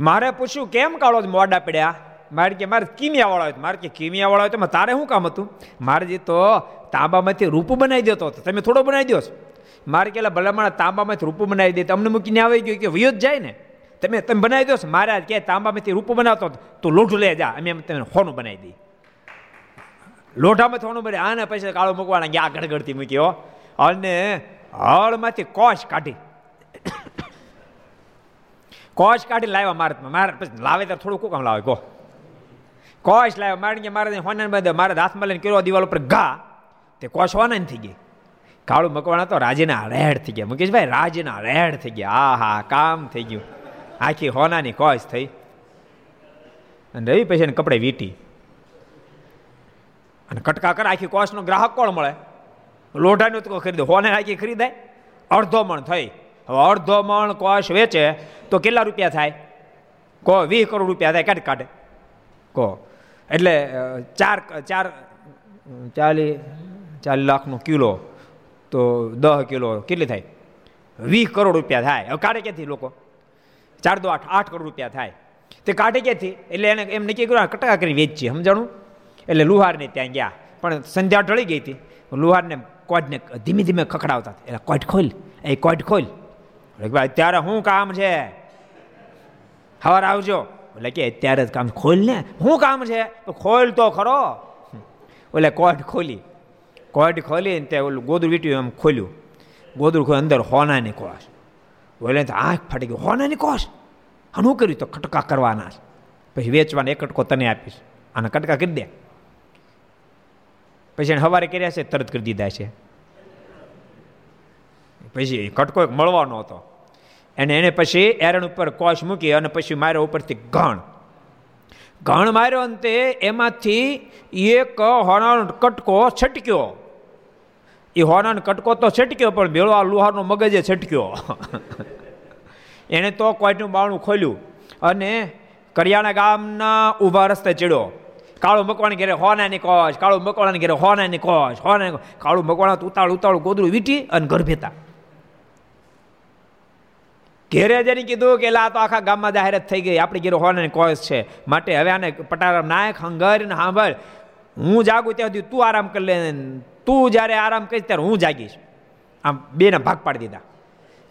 મારે પૂછ્યું, કેમ કાળો મોડા પડ્યા? મારે કે, મારે કિમિયા વાળો હોય મારે કે કિમિયા વાળો હોય તો તારે શું કામ હતું? મારે તો તાંબામાંથી રૂપ બનાવી દેતો હતો. તમે થોડો બનાવી દો મારે કે ભલામણ તાંબામાંથી રૂપ બનાવી દે. અમને મૂકીને આવી ગયું. કે વયો જાય ને. તમે તમે બનાવી દો મહારાજ કે તાંબામાંથી રૂપ બનાવતો તો લોઢું લે જા. અમે તમે હોનું બનાવી દઈએ. લોઢામાં થોડું બને આને પછી કાળો મૂકવાના ગયા, ગડગડતી મૂક્યો અને હળમાંથી કોશ કાઢી. કોશ કાઢી લાવ્યા મારે મારે પછી લાવે ત્યારે થોડું કામ લાવે, કહો. કોશ લાવ્યો, મારે કે મારે હોના બધે, મારે હાથમાં લઈને કર્યો, દિવાલ ઉપર ઘા. તે કોશ હોના થઈ ગઈ. કાળું મકવાણા તો રાજેના રેડ થઈ ગયા. મુકેશભાઈ રાજેના રેડ થઈ ગયા. આ હા કામ થઈ ગયું. આખી હોનાની કોશ થઈ. અને રવિ પછી કપડે વીટી. અને કટકા કરે, આખી કોસનો ગ્રાહક કોણ મળે? લોઢાનું તો ખરીદે, હોને આખી ખરીદાય? અડધો મણ થઈ. હવે અડધો મણ કોશ વેચે, તો કેટલા રૂપિયા થાય? કો, વીસ કરોડ રૂપિયા થાય, કાઢ કાઢે. કહો એટલે ચાર ચાર, ચાલી ચાલીસ લાખનો કિલો, તો દસ કિલો, કેટલી થાય? વીસ કરોડ રૂપિયા થાય. હવે કાઢે ક્યાંથી લોકો? ચાર દો આઠ આઠ કરોડ રૂપિયા થાય. તે કાઢે ક્યાંથી? એટલે એને એમ નક્કી કર્યું કટકા કરી વેચીએ, સમજાણું? એટલે લુહારને ત્યાં ગયા. પણ સંધ્યા ઢળી ગઈ હતી. લુહારને કોટને ધીમે ધીમે ખખડાવતા એટલે કોટ ખોલ, એ કોટ ખોલ. ભાઈ, અત્યારે શું કામ છે? હવાર આવજો. એટલે કે અત્યારે જ કામ ખોલ ને. શું કામ છે? તો ખોલ તો ખરો. એટલે કોટ ખોલી. કોટ ખોલી ને તે ઓલું ગોદરું વીટ્યું એમ ખોલ્યું. ગોદરું ખોલી અંદર હોનાની કોશ તો આંખ ફાટી ગઈ. હોનાની કોશ હું કર્યું? તો કટકા કરવાના પછી વેચવાના એક કટકો તને આપીશ. આને કટકા કરી દે. પછી એને સવારે કર્યા છે, તરત કરી દીધા છે. પછી કટકો મળવાનો હતો. એને એને પછી એરણ ઉપર કોશ મૂકી અને પછી માર્યો ઉપરથી ઘણ. ઘણ માર્યો અંતે એમાંથી એક હોનાનો કટકો છટક્યો. એ હોનાનો કટકો તો છટક્યો, પણ આ લુહારનો મગજે છટક્યો. એણે તો કોઈનું બાવણું ખોલ્યું અને કરિયાણા ગામના ઊભા રસ્તે ચડ્યો. કાળું મકવાણી ઘેરે હોનાની કોશ, કાળું મકવાણાની ઘેરે હોનાની કોશ હોના કાળું મકવાણા ઉતાળ, ઉતાળું ગોદરું વીટી અને ઘર ભેતા. ઘેરે જેને કીધું કે લા તો આખા ગામમાં જાહેરાત થઈ ગઈ, આપણી ઘેરે હોનાની કોશ છે. માટે હવે આને પટારામ નાયક હંગર ને સાંભળ હું જાગું ત્યાં સુધી તું આરામ કરી લે તું જ્યારે આરામ કરીશ ત્યારે હું જાગીશ. આમ બેને ભાગ પાડી દીધા.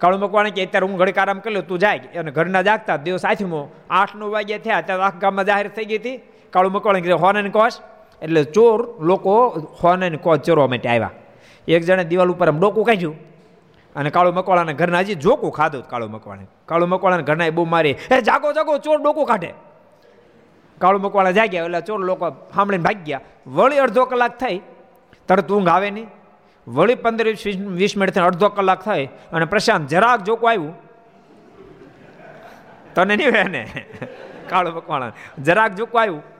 કાળું મકવાણી કે અત્યારે હું ઘડીક આરામ કરી લઉં તું જાય અને ઘરના જાગતા દિવસ આથમો આઠ નવ વાગ્યા થયા ત્યારે આખા ગામમાં જાહેર થઈ ગઈ હતી. કાળું મકવાણી કીધું હોનાની કોશ એટલે ચોર લોકો હોનાની કોશ ચોરવા માટે આવ્યા. એક જણે દિવાલ ઉપર આમ ડોકું કાઢ્યું અને કાળું મકવાળાના ઘરના હજી જોકું ખાધું કાળું મકવાણે કાળું મકવાણાના ઘરના બહુ મારી, એ જાગો જાગો, ચોર ડોકું કાઢે. કાળું મકવાળા જાગ્યા, એટલે ચોર લોકો સાંભળીને ભાગી ગયા. વળી અડધો કલાક થઈ, તરત ઊંઘ આવે નહીં. વળી પંદર વીસ મિનિટ થઈને અડધો કલાક થઈ અને પ્રશાંત જરાક જોકું આવ્યું. તને નહીં વહે ને? *laughs* કાળું મકવાણા જરાક જોકું આવ્યું.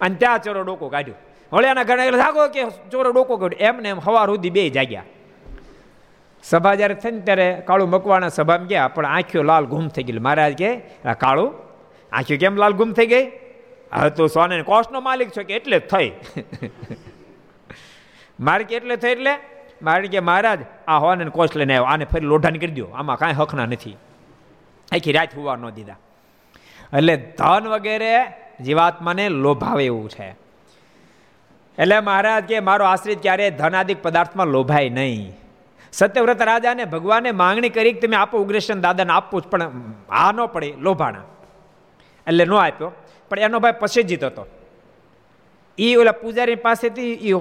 અને ત્યાં ચોરો ડોકો કાઢ્યો. વળી ઘણા એટલે જાગો કે ચોરો ડોકો કાઢ્યો. એમને એમ હવા સુધી બે જાગ્યા. સભા જ્યારે થઈ ને ત્યારે કાળું મકવાણા સભામાં ગયા, પણ આંખીઓ લાલ ગુમ થઈ ગયેલી. મહારાજ કે કાળું, આંખીઓ કેમ લાલ ગુમ થઈ ગઈ? હવે તો સોને કોસ્ટનો માલિક છો કે એટલે થઈ. *laughs* મારે કે એટલે થઈ એટલે? મારે કે, મહારાજ, આ હોવાને કોષ લઈને આવ્યો. આને ફરી લોઢાની કરી દો આમાં કાંઈ હકના નથી. આખી રાત હોવા ન દીધા. એટલે ધન વગેરે જીવાત્માને લોભાવે એવું છે. એટલે મહારાજ કે, મારો આશ્રિત ક્યારેય ધનાદિક પદાર્થમાં લોભાય નહીં. સત્યવ્રત રાજાને ભગવાને માંગણી કરી કે તમે આપો ઉગ્રેશન દાદાને આપવું જ, પણ આ ન પડે, લોભાણા. એટલે ન આપ્યો. પણ એનો ભાઈ પસેજીત હતો. એ ઓલા પૂજારી પાસેથી એ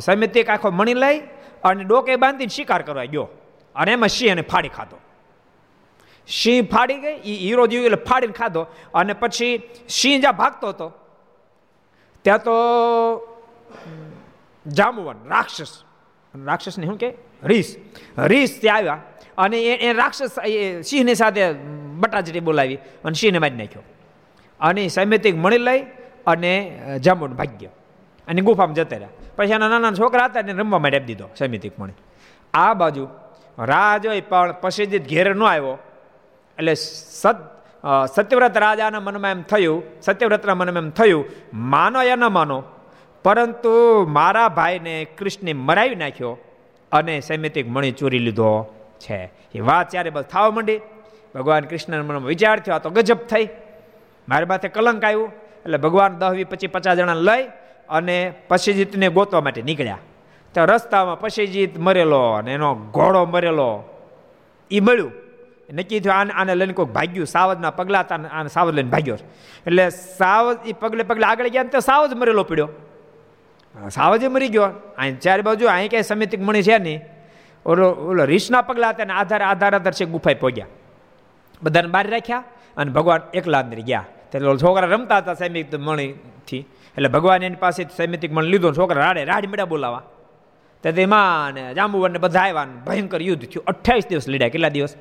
સમિતિ આખો મણી લઈ અને ડોકે બાંધીને શિકાર કરવા ગયો. અને એમાં સિંહ એને ફાડી ખાધો. સિંહ ફાડી ગઈ? એ હીરો જીવ એટલે ફાડીને ખાધો. અને પછી સિંહ જ્યાં ભાગતો હતો? ત્યાં તો જામુવન રાક્ષસ. રાક્ષસને શું કે? રીસ. રીસ ત્યાં આવ્યા. અને એ રાક્ષસ સિંહની સાથે બટાચડી બોલાવી અને સિંહને મારી નાખ્યો. અને સૈમિતિક મણી લઈ અને જામુન ભાગ્ય અને ગુફામાં જતા રહ્યા. પછી એના નાના છોકરા હતા એને રમવા માટે આપી દીધો, સૈમિતિક મણી. આ બાજુ રાહ જોઈ પણ પછી ઘેર ન આવ્યો. એટલે સત સત્યવ્રત રાજાના મનમાં એમ થયું, સત્યવ્રતના મનમાં એમ થયું, માનો યા ન માનો, પરંતુ મારા ભાઈને કૃષ્ણે મરાવી નાખ્યો અને સૈમિતિક મણી ચોરી લીધો છે. એ વાત ત્યારે બસ થવા માંડી. ભગવાન કૃષ્ણના મનમાં વિચાર થયો, આ તો ગજબ થઈ. મારી માથે કલંક આવ્યું. એટલે ભગવાન દસ વી પચીસ પચાસ જણા લઈ અને પશીજીતને ગોતવા માટે નીકળ્યા. તો રસ્તામાં પશીજીત મરેલો અને એનો ઘોડો મરેલો. એ મળ્યું. નક્કી થયું, આને આને લઈને કોઈક ભાગ્યું, સાવજના પગલા હતા આને સાવજ લઈને ભાગ્યો એટલે સાવજ એ પગલે પગલે આગળ ગયા તો સાવજ મરેલો પડ્યો. સાવજે મરી ગયો. અહીં ચારે બાજુ અહીં ક્યાંય સમિતિક મણી છે નહીં. ઓલો ઓલો રીસના પગલા હતા ને આધાર આધાર આધાર છે, ગુફાએ પહોંચ્યા બધાને બહાર રાખ્યા અને ભગવાન એકલા અંદર ગયા. ત્યારે છોકરા રમતા હતા સૈમિક મણીથી. એટલે ભગવાન એની પાસે સૈમિતિક મણ લીધો છોકરા રાડે રાડ મેળા બોલાવા. તો તેમાં ને જાંબુવરને બધા આવ્યા ભયંકર યુદ્ધ થયું. અઠ્યાવીસ દિવસ લડ્યા. કેટલા દિવસ?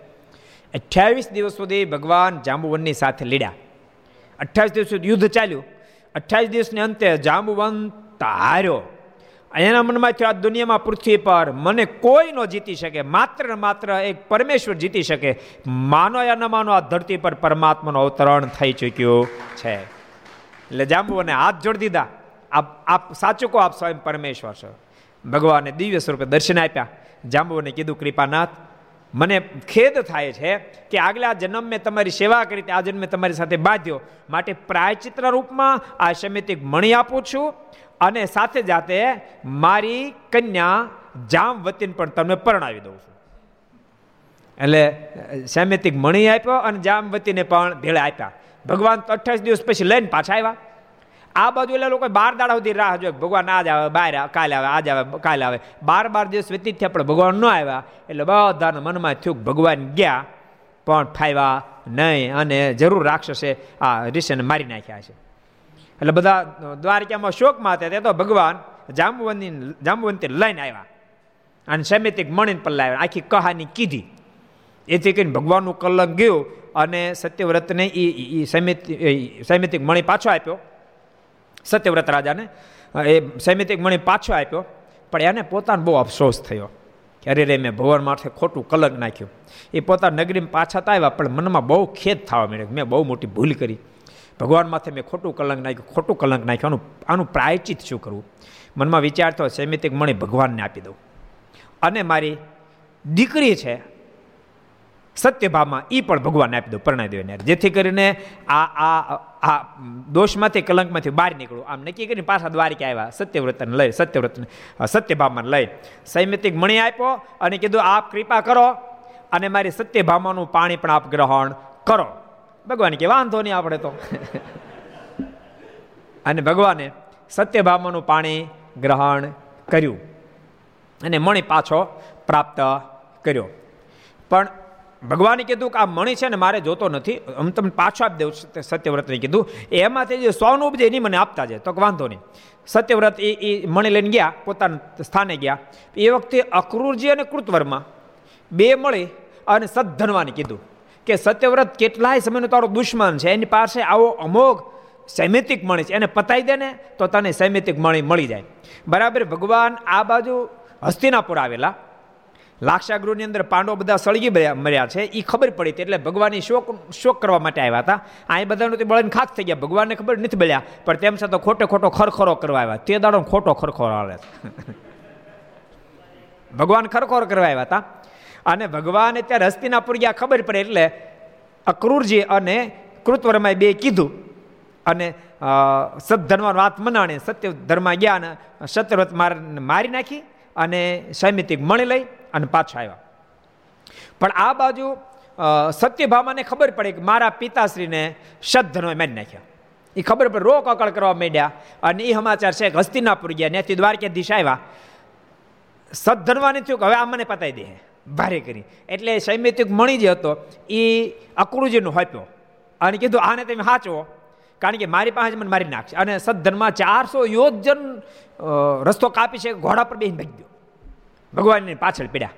અઠ્યાવીસ દિવસ સુધી ભગવાન જાંબુવનની સાથે લીડ્યા અઠ્યાવીસ દિવસ સુધી યુદ્ધ ચાલ્યું. અઠ્યાવીસ દિવસને અંતે જાંબુવન હાર્યો એના મનમાં થયો આ દુનિયામાં પૃથ્વી પર મને કોઈ ન જીતી શકે, માત્ર માત્ર એક પરમેશ્વર જીતી શકે. માનો યા ન માનો આ ધરતી પર પરમાત્માનું અવતરણ થઈ ચૂક્યું છે. એટલે જાંબુઓને હાથ જોડી દીધા. આપ આપ સાચું કહો, આપ સ્વયં પરમેશ્વર છો. ભગવાને દિવ્ય સ્વરૂપે દર્શન આપ્યા. જાંબુઓને કીધું, કૃપાનાથ મને ખેદ થાય છે કે આગલા જન્મ મેં તમારી સેવા કરી આ જન્મે તમારી સાથે બાંધ્યો. માટે પ્રાયચિત્ર રૂપમાં આ સમિતિક મણી આપું છું અને સાથે જાતે મારી કન્યા જામ વતીન પણ તમને પરણાવી દઉં છું. એટલે સૈમિતિક મણી આપ્યો અને જામવતીને પણ ભેળા આપ્યા. ભગવાન તો અઠ્યાવીસ દિવસ પછી લઈને પાછા આવ્યા. આ બાજુ એટલે લોકો બાર દાડા સુધી રાહ જોઈ. ભગવાન આજ આવે બહાર કાલે આવે, આજ આવે, કાલે આવે. બાર બાર દિવસ વ્યતીત થયા, પણ ભગવાન ન આવ્યા. એટલે બધાના મનમાં થયું ભગવાન ગયા, પણ ફાવ્યા નહીં. અને જરૂર રાક્ષસે આ ઋષિને મારી નાખ્યા છે. એટલે બધા દ્વારકામાં શોકમાં હતા. તે તો ભગવાન જાંબુવંતી જાંબુવંતી લઈને આવ્યા. અને સમિતિક મણીને પણ લાવ્યા. આખી કહાની કીધી. એથી કરીને ભગવાનનું કલંક ગયું અને સત્યવ્રતને એ સૈમિતિક મણી પાછો આપ્યો. સત્યવ્રત રાજાને એ સૈમિતિક મણી પાછો આપ્યો, પણ એને પોતાનો બહુ અફસોસ થયો કે અરે રે, મેં ભગવાન માથે ખોટું કલંક નાખ્યું. એ પોતાના નગરીમાં પાછા આવ્યા, પણ મનમાં બહુ ખેદ થવા માંડ્યો મેં બહુ મોટી ભૂલ કરી. ભગવાન માથે મેં ખોટું કલંક નાખ્યું, ખોટું કલંક નાખ્યું, આનું આનું પ્રાયચિત શું કરવું? મનમાં વિચાર થયો, સૈમિતિક મણી ભગવાનને આપી દઉં. અને મારી દીકરી છે સત્યભાવમાં એ પણ ભગવાન આપી દો પરણાવી એને જેથી કરીને આ આ આ દોષમાંથી, કલંકમાંથી બહાર નીકળું. આમ નક્કી કરીને પાછા દ્વારિકા આવ્યા, સત્યવ્રતને લઈ, સત્યવ્રતને સત્યભાવમાં લઈ. સૈમિતિક મણી આપ્યો અને કીધું, આપ કૃપા કરો અને મારી સત્યભામાનું પાણી પણ આપ ગ્રહણ કરો. ભગવાન કે, વાંધો નહીં આપણે તો. *laughs* અને ભગવાને સત્યભામાનું પાણી ગ્રહણ કર્યું અને મણી પાછો પ્રાપ્ત કર્યો. પણ ભગવાને કીધું કે આ મણી છે ને મારે જોતો નથી. હું તમને પાછો આપી દઉં સત્યવ્રતને કીધું. એમાંથી જે સોનું ઉપજે એની મને આપતા જાય. તો વાંધો નહીં. સત્યવ્રત એ એ મણી લઈને ગયા, પોતાના સ્થાને ગયા. એ વખતે અક્રૂરજી અને કૃતવર્મા બે મળી અને સદ્ધનવાને કીધું કે સત્યવ્રત કેટલાય સમયનો તારો દુશ્મન છે, એની પાસે આવો અમોઘ સૈમિતિક મણી છે. એને પતાવી દે ને તો તને સૈમિતિક મણી મળી જાય. બરાબર, ભગવાન આ બાજુ હસ્તિનાપુર આવેલા. લાક્ષાગૃહની અંદર પાંડવો બધા સળગી મર્યા છે. એ ખબર પડી એટલે ભગવાનની શોક શોક કરવા માટે આવ્યા હતા. આ બધાનું તે બળીને ખાક થઈ ગયા. ભગવાનને ખબર નથી બળ્યા, પણ તેમ છતાં ખોટો ખોટો ખરખરો કરવા આવ્યા. તે દાડો ખોટો ખરખરો આવે *laughs* ભગવાન ખરખોર કરવા આવ્યા હતા. અને ભગવાને ત્યારે હસ્તિનાપુર ગયા ખબર પડે એટલે અક્રૂરજી અને કૃતવર્માએ બે કીધું. અને સદધર્મની વાત મનાણે. સત્ય ધર્મ ગયા અને સત્યવ્રત મારી નાખી અને સૈમિતિક મણી લઈ. અને પાછા આવ્યા. પણ આ બાજુ સત્યભામાને ખબર પડે કે મારા પિતાશ્રીને સદધર્મ મારી નાખ્યા. એ ખબર પડે, રોક અકળ કરવા માંડ્યા અને એ સમાચાર છે હસ્તિનાપુર ગયા, ત્યાંથી દિશા આવ્યા. સદ્ધનવાને થયું કે હવે આ મને પતાવી દે ભારે કરી. એટલે સૈમિત્યુક મણી જે હતો એ અકૃજીનો હોપ્યો અને કીધું, આને તમે સાચવો કારણ કે મારી પાસે મને મારી નાખશે. અને સદ્ધનમાં ચારસો યોજન રસ્તો કાપી છે, ઘોડા પર બેસીને ભાગી ગયો. ભગવાનની પાછળ પીડ્યા.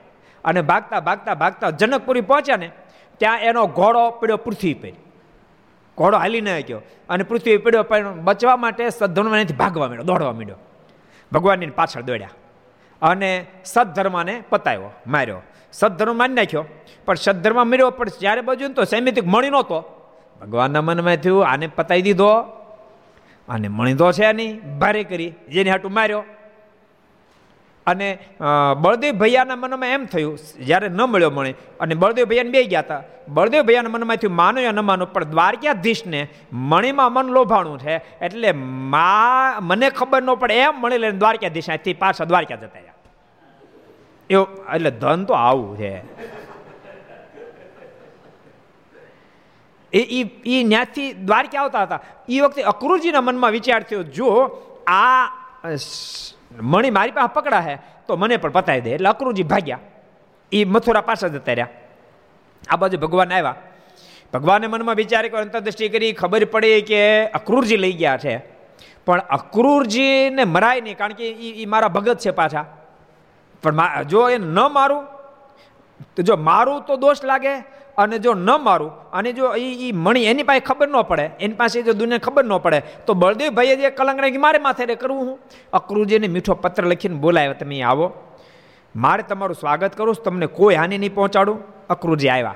અને ભાગતા ભાગતા ભાગતા જનકપુરી પહોંચ્યા ને, ત્યાં એનો ઘોડો પીડ્યો પૃથ્વી પર. ઘોડો હાલી ન ગયો. અને પૃથ્વી પીડ્યો, પણ બચવા માટે સદ્ધર્માનેથી ભાગવા માંડ્યો દોડવા માંડ્યો ભગવાનની પાછળ દોડ્યા. અને સદ્ધર્માને પતાવ્યો, માર્યો. સદ્ધર્મ માની નાખ્યો, પણ સદ્ધર્મ મર્યો, પણ જ્યારે બાજુ તો સૈમિતિક મળી નહોતો. ભગવાનના મનમાં થયું, આને પતાવી દીધો. અને મણીદો છે નહીં, ભારે કરી, જેને હાટું માર્યો. અને બળદેવ ભૈયાના મનમાં એમ થયું, જ્યારે ન મળ્યો મણે, અને બળદેવ ભૈયાને બે ગયા હતા. બળદેવ ભૈયાના મનમાં થયું, માનો યા ન માનો, પણ દ્વારકાધીશને મણીમાં મન લોભાણું છે, એટલે મા, મને ખબર ન પડે, એમ મળી લઈને દ્વારકાધીશ અહીંથી પાછા દ્વારકા જતા રહ્યા. એવું, એટલે ધન તો આવું છે. એ એ એ ત્યાંથી દ્વારકા આવતા હતા. એ વખતે અક્રૂરજીના મનમાં વિચાર થયો જો આ મણી મારી પાસે પકડા હે, તો મને પણ પતાવી દે. એટલે અક્રૂરજી ભાગ્યા. એ મથુરા પાછા જતા રહ્યા. આ બાજુ ભગવાન આવ્યા. ભગવાને મનમાં વિચાર કર્યો અંતરદ્રષ્ટિ કરી, ખબર પડી કે અક્રૂરજી લઈ ગયા છે. પણ અક્રૂરજીને મરાય નહીં, કારણ કે એ મારા ભગત છે પાછા. પણ જો એ ન મારું, તો જો મારું તો દોષ લાગે અને જો ન મારું, અને જો એ એ મણી એની પાસે ખબર ન પડે, એની પાસે જો દુનિયા ખબર ન પડે, તો બળદેવભાઈએ જે કલંક રાખી મારે માથે રે કરવું હું? અક્રુજીને મીઠો પત્ર લખીને બોલાવ્યા તમે આવો. મારે તમારું સ્વાગત કરું તમને કોઈ હાનિ નહીં પહોંચાડું. અક્રુજી આવ્યા.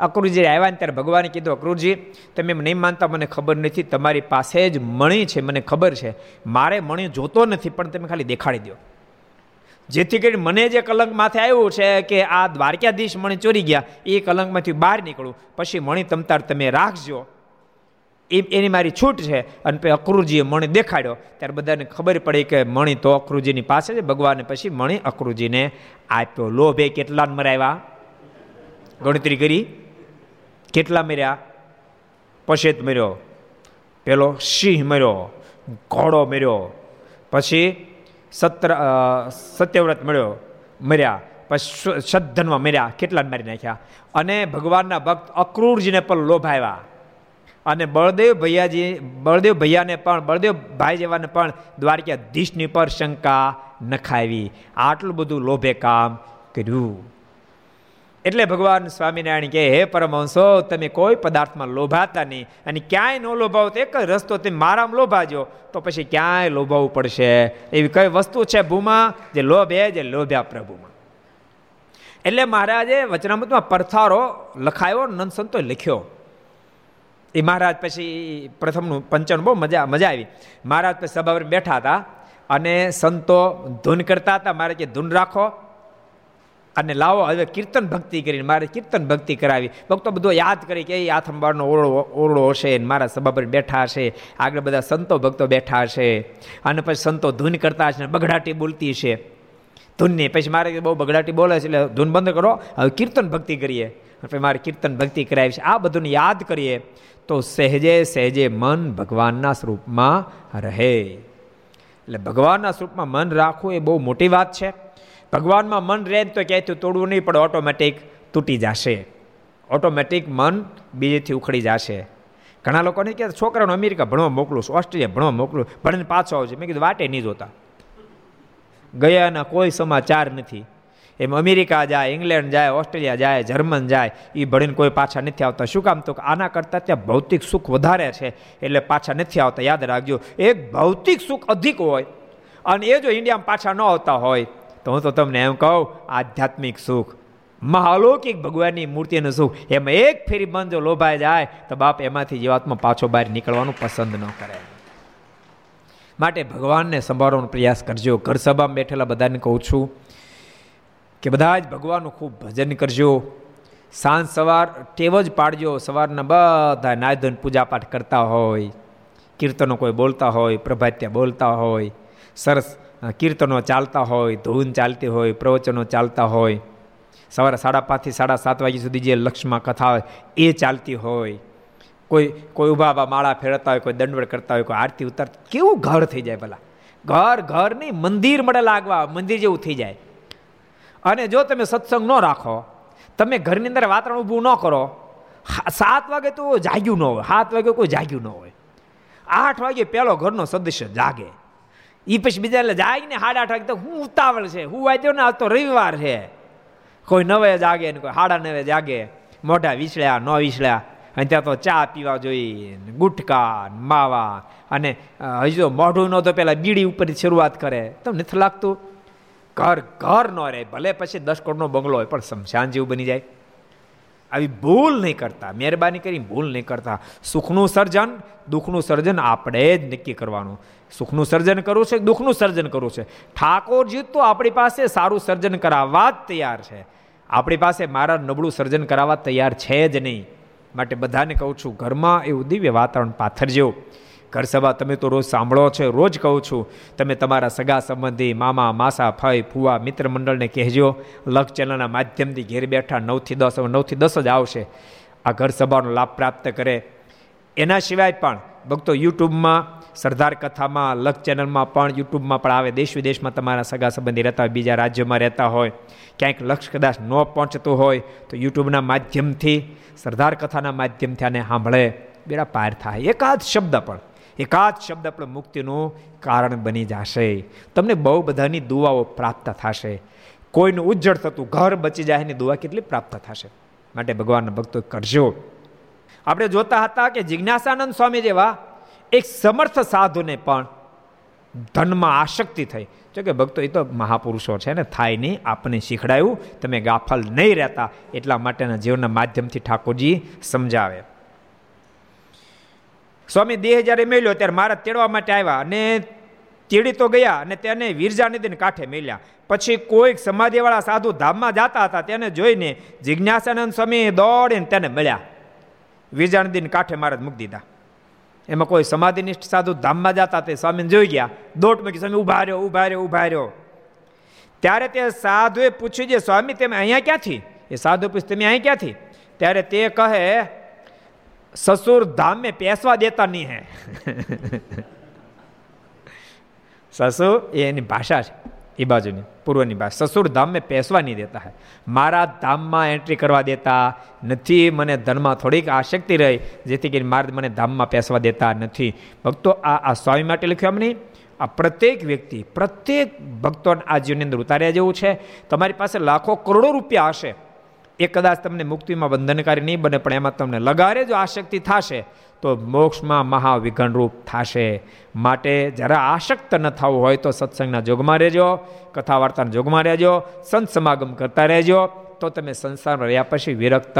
અક્રુજી આવ્યા ને ત્યારે ભગવાને કીધું, અક્રુજી, તમે એમ નહીં માનતા, મને ખબર નથી, તમારી પાસે જ મણી છે, મને ખબર છે. મારે મણી જોતો નથી, પણ તમે ખાલી દેખાડી દો જેથી કરી મને જે કલંક માથે આવ્યું છે કે આ દ્વારકાધીશ મણી ચોરી ગયા, એ કલંકમાંથી બહાર નીકળું. પછી મણી તમતાર તમે રાખજો. એ એની મારી છૂટ છે. અને પછી અક્રુજીએ મણી દેખાડ્યો. ત્યારે બધાને ખબર પડી કે મણી તો અક્રુજીની પાસે છે. ભગવાને પછી મણી અક્રુજીને આપ્યો. લોભે કેટલા મરાવ્યા ગણતરી કરી. કેટલા મર્યા? પશેત મર્યો. પેલો સિંહ મર્યો. ઘોડો મર્યો. પછી સત્ર સત્યવ્રત મળ્યો, મર્યા. પછી સદ્ધનમાં મર્યા. કેટલાને મારી નાખ્યા? અને ભગવાનના ભક્ત અક્રૂરજીને પણ લોભાવ્યા. અને બળદેવ ભૈયાજી, બળદેવ ભૈયાને પણ, બળદેવ ભાઈ જેવાને પણ દ્વારકાધીશની પર શંકા નખાવી. આટલું બધું લોભે કામ કર્યું. એટલે ભગવાન સ્વામિનારાયણ કહે, હે પરમહંસો, તમે કોઈ પદાર્થમાં લોભાતા નહીં અને ક્યાંય ન લોભાવો તો એક જ રસ્તો તમે મારામાં લોભાજો. તો પછી ક્યાંય લોભાવવું પડશે? એવી કઈ વસ્તુ છે ભૂમાં જે લોભે, જે લોભ્યા પ્રભુમાં. એટલે મહારાજે વચનામૃતમાં પરથારો લખાયો, નંદ સંતો લખ્યો. એ મહારાજ પછી પ્રથમનું પંચન બહુ મજા મજા આવી. મહારાજ પછી સભા બેઠા હતા અને સંતો ધૂન કરતા હતા. મારે કે, ધૂન રાખો. અને લાવો, હવે કીર્તન ભક્તિ કરીને મારે કીર્તન ભક્તિ કરાવી. ભક્તો બધો યાદ કરી કે, એ આથંબારનો ઓરડો ઓરડો હશે મારા સભા પર બેઠા હશે, આગળ બધા સંતો ભક્તો બેઠા હશે. અને પછી સંતો ધૂન કરતા હશે બગડાટી બોલતી છે ધૂનની પછી મારે બહુ બગડાટી બોલે છે, એટલે ધૂન બંધ કરો, હવે કીર્તન ભક્તિ કરીએ. પછી મારે કીર્તન ભક્તિ કરાવી છે. આ બધું યાદ કરીએ, તો સહેજે સહેજે મન ભગવાનના સ્વરૂપમાં રહે. એટલે ભગવાનના સ્વરૂપમાં મન રાખવું એ બહુ મોટી વાત છે. ભગવાનમાં મન રહે તો ક્યાંયથી તોડવું નહીં પડે ઓટોમેટિક તૂટી જશે. ઓટોમેટિક મન બીજેથી ઉખડી જશે. ઘણા લોકોને કે છોકરાને અમેરિકા ભણવા મોકલું છું ઓસ્ટ્રેલિયા ભણવા મોકલું ભણીને પાછો આવશે મેં કીધું, વાટે નહીં જોતા. ગયાના કોઈ સમાચાર નથી. એમ અમેરિકા જાય, ઇંગ્લેન્ડ જાય ઓસ્ટ્રેલિયા જાય, જર્મન જાય એ ભણીને કોઈ પાછા નથી આવતા. શું કામ? તો આના કરતાં ત્યાં ભૌતિક સુખ વધારે છે, એટલે પાછા નથી આવતા. યાદ રાખજો, એક ભૌતિક સુખ અધિક હોય, અને એ જો ઇન્ડિયામાં પાછા ન આવતા હોય તો હું તો તમને એમ કહું, આધ્યાત્મિક સુખ, મહાલૌકિક ભગવાનની મૂર્તિનું સુખ, એમાં એક ફેરી બંધ જો લોભાઈ જાય, તો બાપ એમાંથી જીવાતમાં પાછો બહાર નીકળવાનું પસંદ ન કરે. માટે ભગવાનને સંભાળવાનો પ્રયાસ કરજો. ઘર સભામાં બેઠેલા બધાને કહું છું કે બધા જ ભગવાનનું ખૂબ ભજન કરજો. સાંજ સવાર ટેવ જ પાડજો. સવારના બધા નાયધન પૂજાપાઠ કરતા હોય, કીર્તનો કોઈ બોલતા હોય પ્રભાત્ય બોલતા હોય, સરસ કીર્તનો ચાલતા હોય, ધૂન ચાલતી હોય, પ્રવચનો ચાલતા હોય. સવારે સાડા પાંચથી સાડા સાત વાગ્યા સુધી જે લક્ષ્મમાં કથા હોય, એ ચાલતી હોય. કોઈ કોઈ ઊભા માળા ફેરવતા હોય, કોઈ દંડવડ કરતા હોય, કોઈ આરતી ઉતારતા કેવું ઘર થઈ જાય ભલા. ઘર ઘર નહીં, મંદિર મળે લાગવા, મંદિર જેવું થઈ જાય. અને જો તમે સત્સંગ ન રાખો, તમે ઘરની અંદર વાતાવરણ ઊભું ન કરો સાત વાગે તો જાગ્યું ન હોય, સાત વાગે કોઈ જાગ્યું ન હોય. આઠ વાગે પહેલો ઘરનો સદસ્ય જાગે. એ પછી બીજા એટલે જાય ને સાડા આઠ વાગે તો હું ઉતાવળ છે? હું વાંચ્યો ને આજ તો રવિવાર છે. કોઈ નવે જાગે ને કોઈ સાડા નવે જાગે. મોઢા વિસળ્યા, ન વિસળ્યા. અને ત્યાં તો ચા પીવા જોઈએ ગુટકા માવા. અને હજી મોઢું ન તો પેલા બીડી ઉપર શરૂઆત કરે. તમને નથી લાગતું? ઘર ઘર ન રહે. ભલે પછી દસ કરોડનો બંગલો હોય, પણ શમશાન જેવું બની જાય. આવી ભૂલ નહીં કરતા, મહેરબાની કરી ભૂલ નહીં કરતા. સુખનું સર્જન, દુઃખનું સર્જન આપણે જ નક્કી કરવાનું. સુખનું સર્જન કરવું છે દુઃખનું સર્જન કરવું છે? ઠાકોરજી તો આપણી પાસે સારું સર્જન કરાવવા જ તૈયાર છે. આપણી પાસે મારા નબળું સર્જન કરાવવા તૈયાર છે જ નહીં. માટે બધાને કહું છું, ઘરમાં એવું દિવ્ય વાતાવરણ પાથરજો. ઘર સભા તમે તો રોજ સાંભળો છો, રોજ કહું છું, તમે તમારા સગા સંબંધી, મામા, માસા ફઈ ફુવા મિત્ર મંડળને કહેજો. લક ચેનલના માધ્યમથી ઘેર બેઠા નવથી દસ નવથી દસ જ આવશે. આ ઘર સભાનો લાભ પ્રાપ્ત કરે. એના સિવાય પણ ભક્તો યુટ્યુબમાં, સરદાર કથામાં લક ચેનલમાં પણ યુટ્યુબમાં પણ આવે. દેશ વિદેશમાં તમારા સગા સંબંધી રહેતા હોય, બીજા રાજ્યોમાં રહેતા હોય, ક્યાંક લક્ષ કદાચ ન પહોંચતું હોય, તો યુટ્યુબના માધ્યમથી, સરદાર કથાના માધ્યમથી આને સાંભળે. બેડા પાર થાય. એકાદ શબ્દ પણ. એકાદ શબ્દ આપણે મુક્તિનું કારણ બની જશે. તમને બહુ બધાની દુવાઓ પ્રાપ્ત થશે. કોઈનું ઉજ્જળ થતું ઘર બચી જાય એની દુવા કેટલી પ્રાપ્ત થશે. માટે ભગવાનના ભક્તો કરજો. આપણે જોતા હતા કે જિજ્ઞાસાનંદ સ્વામી જેવા એક સમર્થ સાધુને પણ ધનમાં આશક્તિ થઈ. જો કે ભક્તો એ તો મહાપુરુષો છે ને, થાય નહીં આપણને શીખડાયું, તમે ગાફલ નહીં રહેતા એટલા માટેના જીવનના માધ્યમથી ઠાકોરજી સમજાવે. સ્વામી દેહ જ્યારે મેલ્યો ત્યારે મારા તેડવા માટે આવ્યા અને તેડી તો ગયા અને તેને વિરજા નદીને કાંઠે મેલ્યા. પછી કોઈક સમાધિવાળા સાધુ ધામમાં જતા હતા તેને જોઈને જિજ્ઞાસાનંદ સ્વામી દોડીને તેને મળ્યા. વિરજા નદીને કાંઠે મહારાજ મૂકી દીધા. એમાં કોઈ સમાધિનિષ્ઠ સાધુ ધામમાં જતા તે સ્વામીને જોઈ ગયા. દોટ મૂકી સ્વામી, ઊભા રહ્યો ઊભા રહ્યો ઊભા રહ્યો. ત્યારે તે સાધુએ પૂછ્યું છે સ્વામી, તમે અહીંયા ક્યાંથી? એ સાધુ પૂછ તમે અહીંયા ક્યાંથી? ત્યારે તે કહે ससुर धाम में पैसवा देता नहीं है *laughs* સસુર એ એની ભાષા છે એ બાજુની પૂર્વની ભાષા સસુર ધામ મેં પેસવા નહીં દેતા હે મારા ધામમાં એન્ટ્રી કરવા દેતા નથી મને ધનમાં થોડીક આશક્તિ રહી જેથી કરીને મારે મને ધામમાં પેસવા દેતા નથી ભક્તો આ આ સ્વામી માટે લખ્યું એમ નહીં આ પ્રત્યેક વ્યક્તિ પ્રત્યેક ભક્તોને આ જીવનની અંદર ઉતાર્યા જેવું છે તમારી પાસે લાખો કરોડો રૂપિયા હશે એ કદાચ તમને મુક્તિમાં બંધનકારી નહીં બને, પણ એમાં તમને લગારે જો આશક્તિ થશે, તો મોક્ષમાં મહાવિઘનરૂપ થશે. માટે જરા આશક્ત ન થવું હોય તો સત્સંગના જોગમાં રહેજો કથા વાર્તાના જોગમાં રહેજો, સંત સમાગમ કરતા રહેજો, તો તમે સંસારમાં રહ્યા પછી વિરક્ત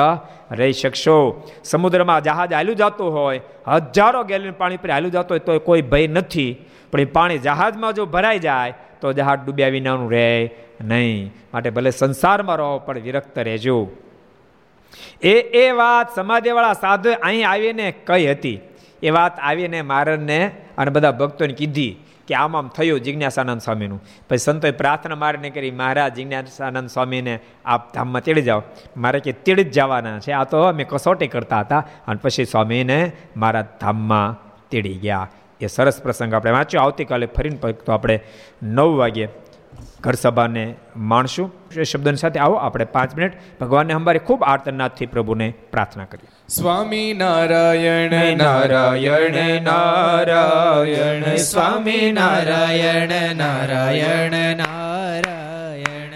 રહી શકશો. સમુદ્રમાં જહાજ હાલ્યું જતું હોય, હજારો ગેલન પાણી પર હાલ્યું જતું હોય, તો કોઈ ભય નથી. પણ એ પાણી જહાજમાં જો ભરાઈ જાય તો જહાજ ડૂબ્યા વિનાનું રહે નહીં. માટે ભલે સંસારમાં રહો, પણ વિરક્ત રહેજો. એ એ વાત સમાધિવાળા સાધુ અહીં આવીને કઈ હતી. એ વાત આવીને મારણને અને બધા ભક્તોને કીધી કે આમ આમ થયું જિજ્ઞાસાનંદ સ્વામીનું. પછી સંતોએ પ્રાર્થના મારને કરી, મહારાજ, જિજ્ઞાસાનંદ સ્વામીને આપ ધામમાં તેડી જાઓ. મારે કે તેડી જ જવાના છે. આ તો અમે કસોટી કરતા હતા અને પછી સ્વામીને મારા ધામમાં તેડી ગયા. એ સરસ પ્રસંગ આપણે વાંચ્યો. આવતીકાલે ફરીને તો આપણે નવ વાગે ઘરસભાને માણશું. એ શબ્દની સાથે આવો, આપણે પાંચ મિનિટ. ભગવાનને અંબારે ખૂબ આર્તનાથથી પ્રભુને પ્રાર્થના કરીએ. સ્વામી નારાયણ નારાયણ નારાયણ. સ્વામી નારાયણ નારાયણ નારાયણ.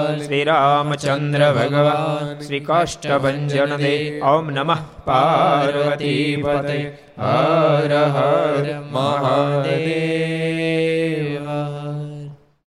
ભગવાન શ્રી રામચંદ્ર ભગવાન શ્રી કાષ્ટભન દે ઓમ નમઃ પાર્વતી પતે હર હર મહાદેવ